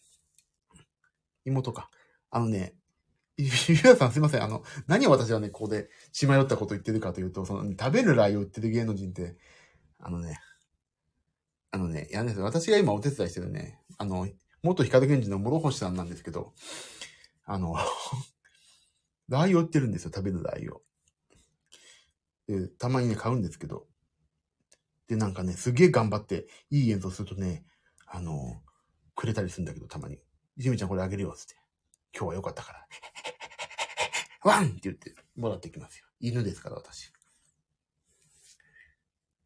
妹か。あのね、ビブラートさんすいません。あの、何を私はね、ここで血迷ったこと言ってるかというと、その、食べるラー油売ってる芸能人って、あのね、あのね、いやね、私が今お手伝いしてるね、あの、元光源氏の諸星さんなんですけど、あの、ラー油売ってるんですよ、食べるラー油を。で、たまにね、買うんですけど。で、なんかね、すげえ頑張って、いい演奏するとね、あの、くれたりするんだけど、たまに。ジミちゃんこれあげるよ、つって。今日は良かったから。ワンって言って、もらってきますよ。犬ですから、私。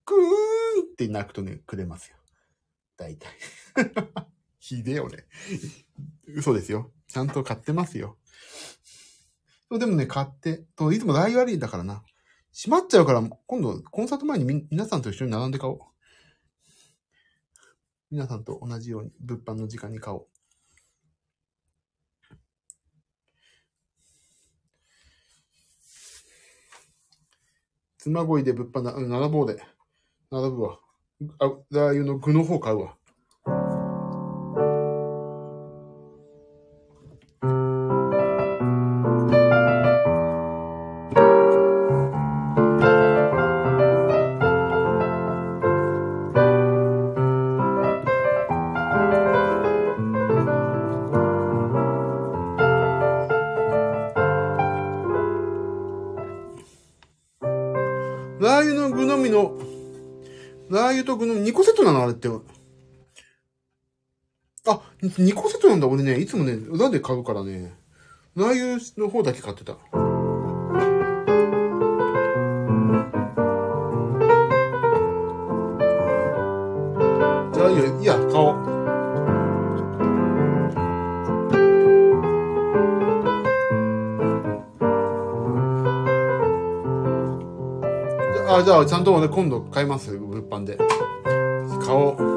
クーって泣くとね、くれますよ。大体。ひでよね。嘘ですよ。ちゃんと買ってますよ。そう、でもね、買って。と、いつもライ悪いだからな。閉まっちゃうから、今度、コンサート前にみ、皆さんと一緒に並んで買おう。皆さんと同じように、物販の時間に買おう。妻恋で物販な、並ぼうで。並ぶわ。あ、ラー油の具の方買うわ。トなの？あれって。あ、2個セットなんだ。俺ね、いつもね、裏で買うからね、ラー油の方だけ買ってた。じゃあいいよ。いや、買おう。あ、じゃあ、ちゃんと俺今度買います。物販で。Oh.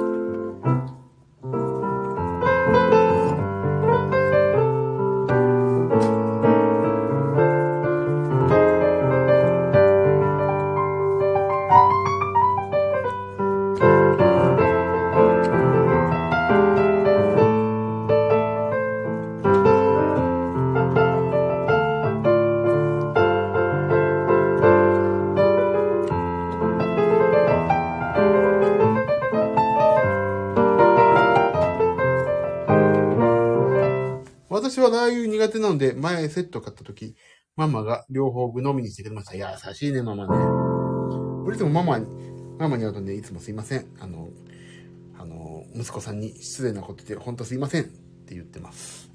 買おう。苦手なので、前セット買った時、ママが両方具のみにしてくれました。優しいね、ママね。俺いつもママに、ママに会うとね、いつもすいません。あの、あの、息子さんに失礼なことで、ほんとすいませんって言ってます。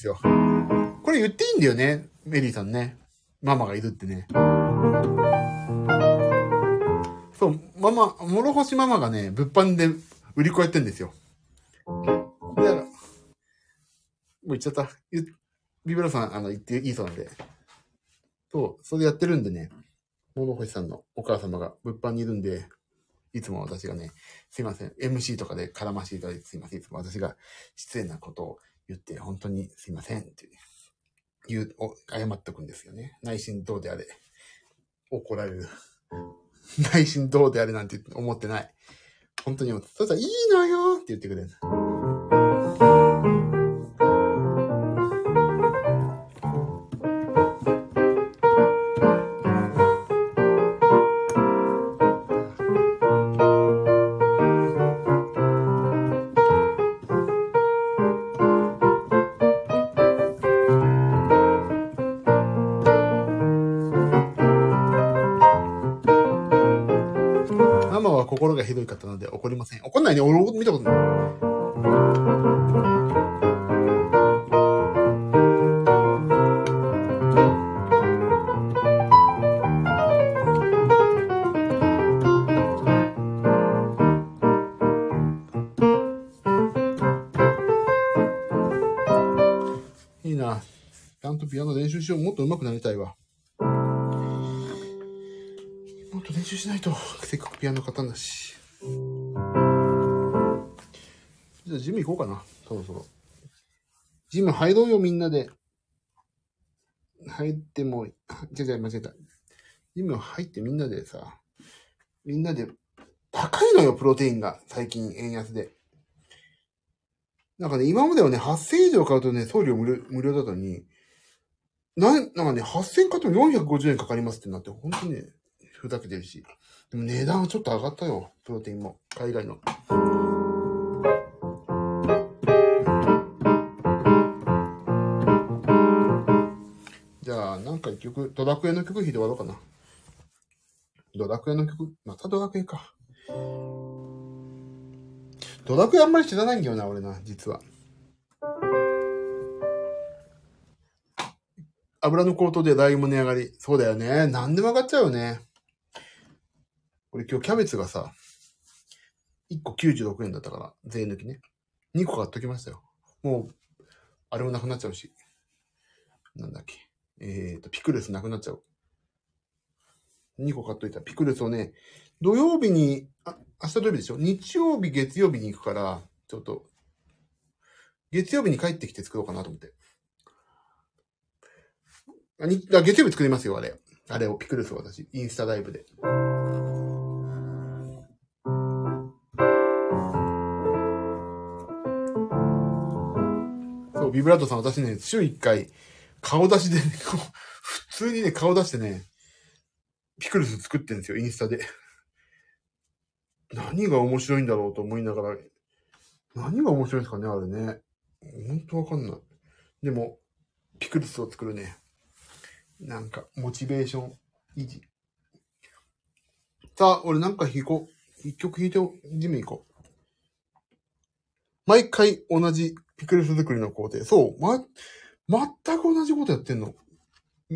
ですよ。これ言っていいんだよね。メリーさんね。ママがいるってね。そう、ママ、諸星ママがね、物販で売り子やってんですよ。だから、もう言っちゃった。ビブラさん、あの、言っていいそうなんで。そう、それやってるんでね、諸星さんのお母様が物販にいるんで、いつも私がね、すいません。MC とかで絡ましていただいてすいません。いつも私が失礼なことを言って、本当にすいませんって言う、謝っておくんですよね。内心どうであれ。怒られる。内心どうであれなんて思ってない。本当に思って、そしたらいいのよって言ってくれる。習しよう。もっと上手くなりたいわ。もっと練習しないと。せっかくピアノ買ったんだし。じゃあジム行こうかな。そろそろ。ジム入ろうよ、みんなで。入っても、違う違う、間違えた。ジム入ってみんなでさ、みんなで、高いのよ、プロテインが。最近、円安で。なんかね、今まではね、8000以上買うとね、送料無料無料だったのに、なん、なんかね、8000買っても450円かかりますってなって、ほんとね、ふざけてるし。でも値段はちょっと上がったよ、プロテインも。海外の。じゃあ、なんか一曲、ドラクエの曲弾いて終わろうかな。ドラクエの曲、またドラクエか。ドラクエあんまり知らないんだよな、俺な、実は。油の高騰でラー油も値上がり。そうだよね。なんでも上がっちゃうよね。俺今日キャベツがさ、1個96円だったから、税抜きね。2個買っときましたよ。もう、あれもなくなっちゃうし。なんだっけ。えっ、と、ピクルスなくなっちゃう。2個買っといた。ピクルスをね、土曜日に、あ、明日土曜日でしょ？日曜日、月曜日に行くから、ちょっと、月曜日に帰ってきて作ろうかなと思って。あにあ月曜日作りますよ、あれ。あれを、ピクルス私、インスタライブで。そう、ビブラートさん、私ね、週1回、顔出しで、ね、こ う普通にね、顔出してね、ピクルス作ってるんですよ、インスタで。何が面白いんだろうと思いながら、何が面白いんですかね、あれね。ほんとわかんない。でも、ピクルスを作るね。なんか、モチベーション維持。さあ、俺なんか弾こう。一曲弾いて、ジム行こう。毎回同じピクルス作りの工程。そう、ま、全く同じことやってんの。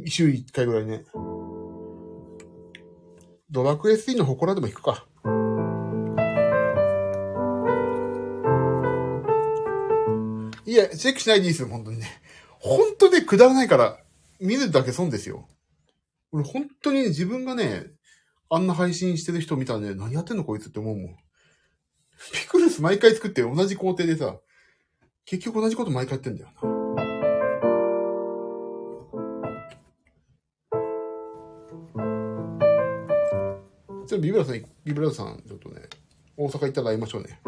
週一回ぐらいね。ドラクエ3の祠でも弾くか。いや、チェックしないでいいですよ、本当にね。本当ね、くだらないから、見るだけ損ですよ。俺本当に自分がね、あんな配信してる人見たらね、何やってんのこいつって思うもん。ピクルス毎回作って同じ工程でさ、結局同じこと毎回やってんだよな。ちょっとビブラさん、ビブラさん、ちょっとね、大阪行ったら会いましょうね。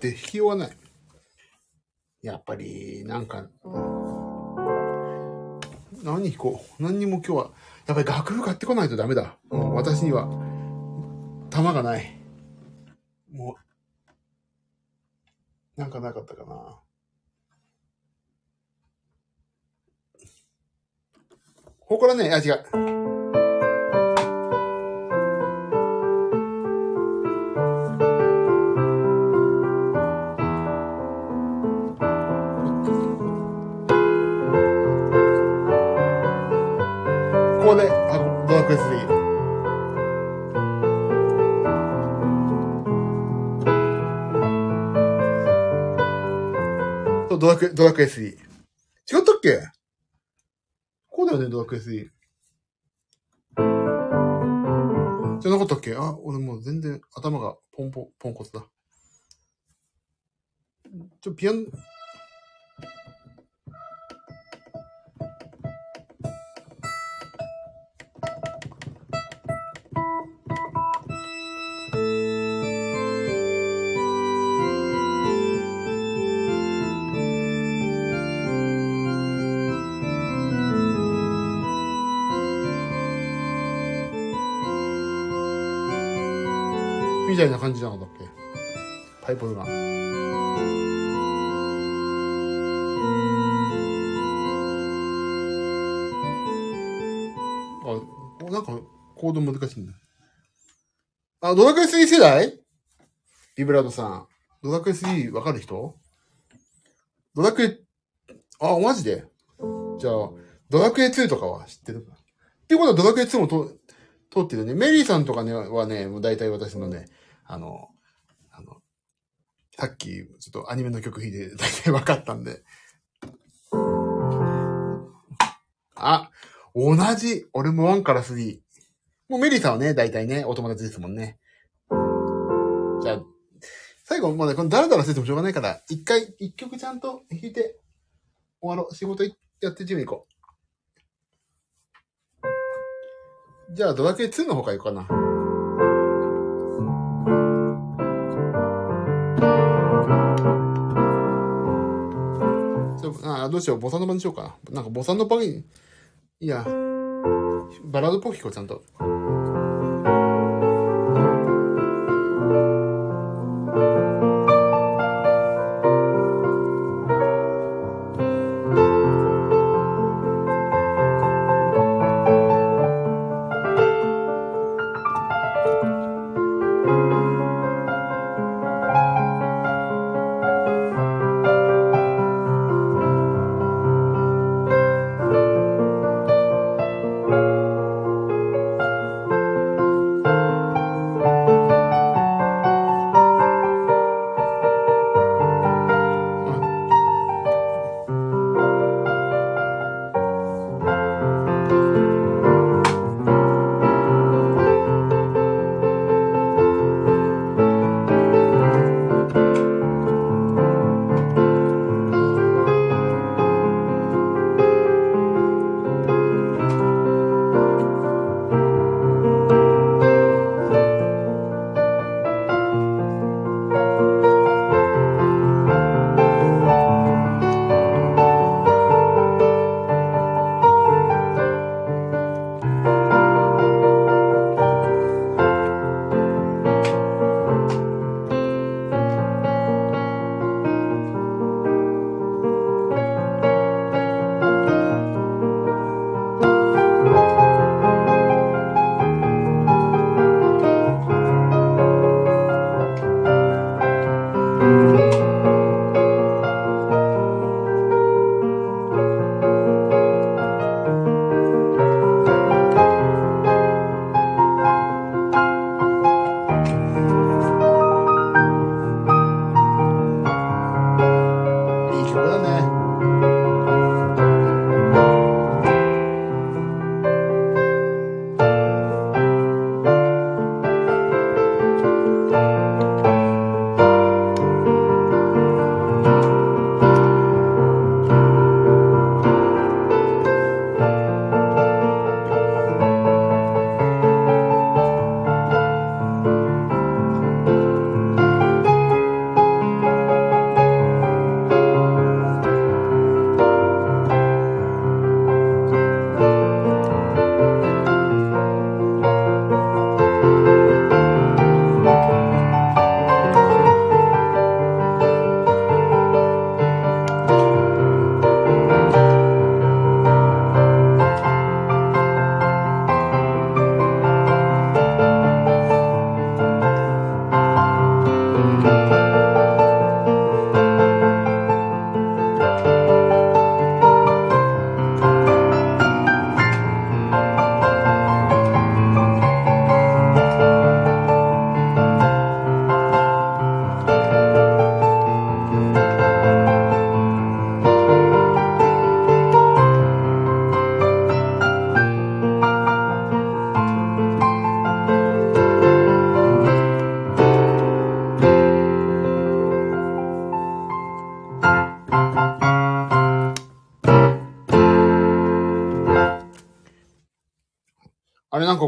くて引きようがない。やっぱり、なんか、何弾こう。何にも今日は、やっぱり楽譜買ってこないとダメだ。もう私には、弾がない。もう、なんかなかったかな。ほこからね、あ、違う。ここで、あの、ドラクエ3。そう、ドラクエ、ドラクエ3。違ったっけ？こうだよね、ドラクエ3。じゃなかったっけ？あ、俺もう全然頭がポンポン、ポンコツだ。ちょ、ピアノ、たいな感じなかったっけ？パイプルガン。あ、なんか、コード難しいんだ。あ、ドラクエ3世代？ビブラードさん。ドラクエ3わかる人？ドラクエ、あ、マジで？じゃあ、ドラクエ2とかは知ってる？かっていうことはドラクエ2もと通ってるね。メリーさんとかね、はね、もう大体私のね、あの、あの、さっき、ちょっとアニメの曲弾いて大体分かったんで。あ、同じ。俺も1から3。もうメリーさんはね、大体ね、お友達ですもんね。じゃあ、最後、もうね、このダラダラしててもしょうがないから、一回、一曲ちゃんと弾いて終わろう。仕事やってジム行こう。じゃあ、ドラクエ2の方から行こうかな。あどうしよう、ボサノバにしようかな。なんかボサノバに、いや、バラードっぽく聞こう、ちゃんと。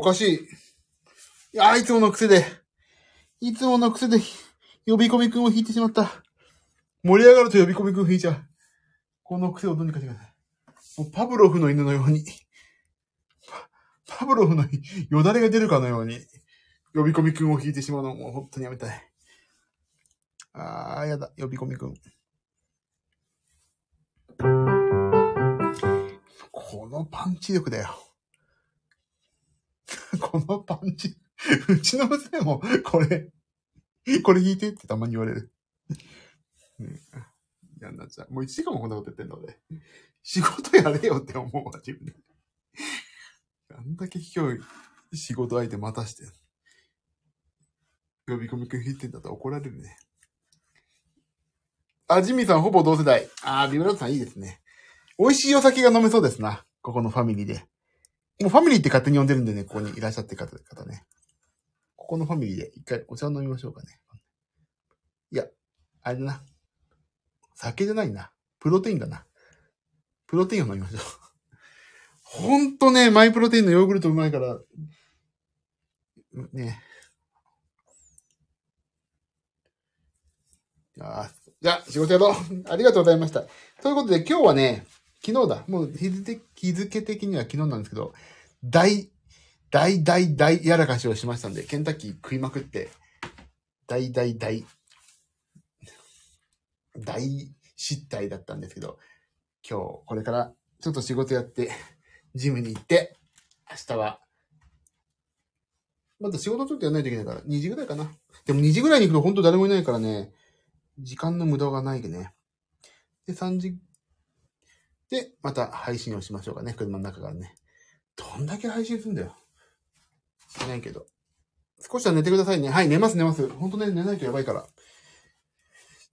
かおかしい。いやいつもの癖で、いつもの癖で、呼び込みくんを引いてしまった。盛り上がると呼び込みくん引いちゃう。この癖をどうにかしてください。もうパブロフの犬のように、パパブロフのよだれが出るかのように、呼び込みくんを引いてしまうのも本当にやめたい。あー、やだ、呼び込みくん。このパンチ力だよ。このパンチ。うちの娘も、これ、これ弾いてってたまに言われる。ね、嫌になっちゃう。もう1時間もこんなこと言ってんので。仕事やれよって思うわ、自分で。あんだけ今日、仕事相手待たして。呼び込みくん弾いてんだったら怒られるね。あ、ジミーさんほぼ同世代。あー、ビブラートさんいいですね。美味しいお酒が飲めそうですな。ここのファミリーで。もうファミリーって勝手に呼んでるんでね、ここにいらっしゃってる方方ね。ここのファミリーで一回お茶を飲みましょうかね。いや、あれだな。酒じゃないな。プロテインだな。プロテインを飲みましょう。ほんとね、マイプロテインのヨーグルトうまいから、ね。あじゃあ、仕事やろう。ありがとうございました。ということで、今日はね、昨日だ。もう日付日付的には昨日なんですけど、大、大大大やらかしをしましたんで、ケンタッキー食いまくって、大大大、大失態だったんですけど、今日これからちょっと仕事やって、ジムに行って、明日は、まだ仕事ちょっとやらないといけないから、2時ぐらいかな。でも2時ぐらいに行くと本当誰もいないからね、時間の無駄がないでね。で、3時、で、また配信をしましょうかね、車の中からね。どんだけ配信するんだよ。しないけど。少しは寝てくださいね。はい、寝ます寝ます。ほんとね、寝ないとやばいから。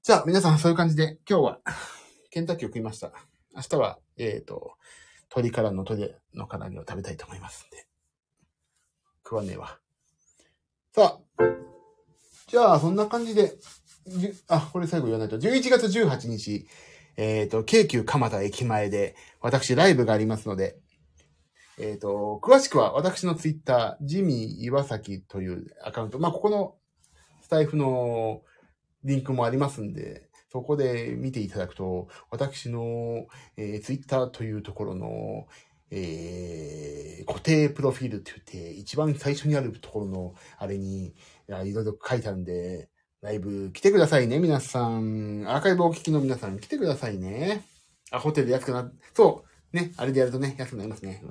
じゃあ、皆さんそういう感じで、今日は、ケンタッキーを食いました。明日は、えっ、ー、と、鶏からの鶏の唐揚げを食べたいと思いますんで。食わねえわ。さあ、じゃあ、そんな感じで、あ、これ最後言わないと。11月18日、えっ、ー、と、京急蒲田駅前で、私ライブがありますので、えっ、ー、と、詳しくは私のツイッター、ジミー岩崎というアカウント、まあ、ここのスタイフのリンクもありますんで、そこで見ていただくと、私の、えー、ツイッターというところの、えー、固定プロフィールって言って、一番最初にあるところの、あれに、いろいろ書いてあるんで、ライブ来てくださいね、皆さん。アーカイブお聞きの皆さん来てくださいね。あ、ホテルで安くな、そう、ね、あれでやるとね、安くなりますね。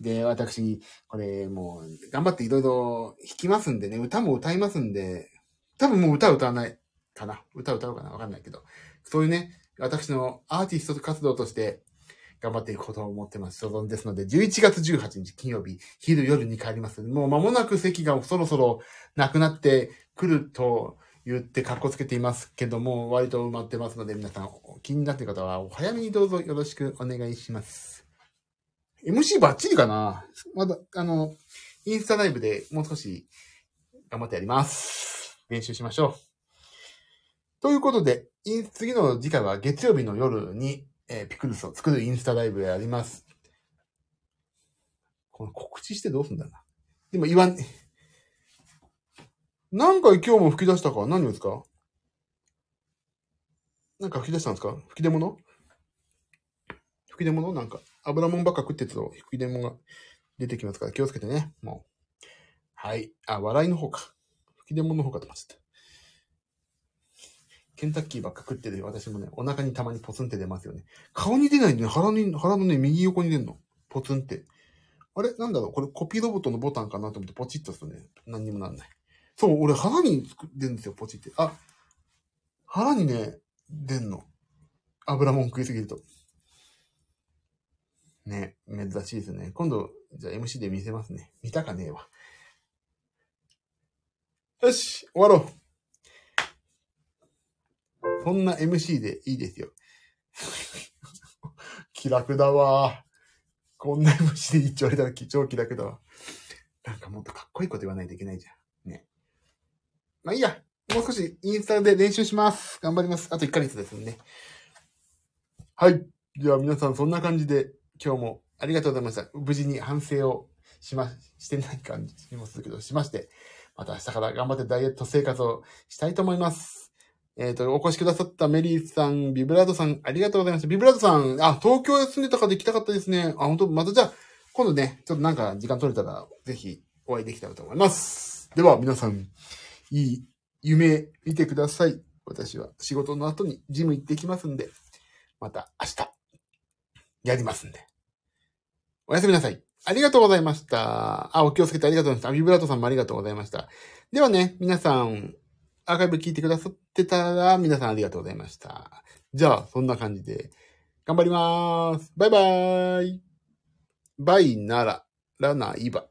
で、私、これもう、頑張っていろいろ弾きますんでね、歌も歌いますんで、多分もう歌歌わないかな。歌歌うかなわかんないけど。そういうね、私のアーティスト活動として頑張っていくことを思ってます。所存ですので、11月18日金曜日、昼夜に帰ります。もう間もなく席がそろそろなくなってくると言って格好つけていますけども、割と埋まってますので、皆さん気になっている方はお早めにどうぞよろしくお願いします。MC バッチリかな？まだ、あの、インスタライブでもう少し頑張ってやります。練習しましょう。ということで、次の次回は月曜日の夜に、えー、ピクルスを作るインスタライブやります。この告知してどうすんだな。でも言わん、何回今日も吹き出したか？何をですか？なんか吹き出したんですか？吹き出物？吹き出物？なんか、油もんばっか食ってると吹き出物が出てきますから気をつけてね。もう。はい。あ、笑いの方か。吹き出物の方かと思っちゃった。ケンタッキーばっか食ってる私もね、お腹にたまにポツンって出ますよね。顔に出ないんでね、腹に、腹のね、右横に出るの。ポツンって。あれ？なんだろう？これコピーロボットのボタンかなと思ってポチッとするとね、何にもなんない。そう、俺腹に出るんですよ、ポチって。あ、腹にね、出んの。油もん食いすぎると。ね、珍しいですね。今度、じゃあ MC で見せますね。見たかねえわ。よし、終わろう。そんな MC でいいですよ。気楽だわ。こんな MC でいいって言われたら超気楽だわ。なんかもっとかっこいいこと言わないといけないじゃん。まあいいや。もう少しインスタで練習します。頑張ります。あと1ヶ月ですね。はい。では皆さんそんな感じで今日もありがとうございました。無事に反省をしま、してない感じもするけど、しまして、また明日から頑張ってダイエット生活をしたいと思います。えっ、ー、と、お越しくださったメリーさん、ビブラードさん、ありがとうございました。ビブラードさん、あ、東京へ住んでたから行きたかったですね。あ、本当またじゃあ、今度ね、ちょっとなんか時間取れたら、ぜひお会いできたらと思います。では、皆さん、いい夢見てください。私は仕事の後にジム行ってきますんで、また明日、やりますんで。おやすみなさい。ありがとうございました。あ、お気をつけてありがとうございました。ビブラートさんもありがとうございました。ではね、皆さん、アーカイブ聞いてくださってたら、皆さんありがとうございました。じゃあ、そんな感じで、頑張ります。バイバーイ。バイなら、らないば。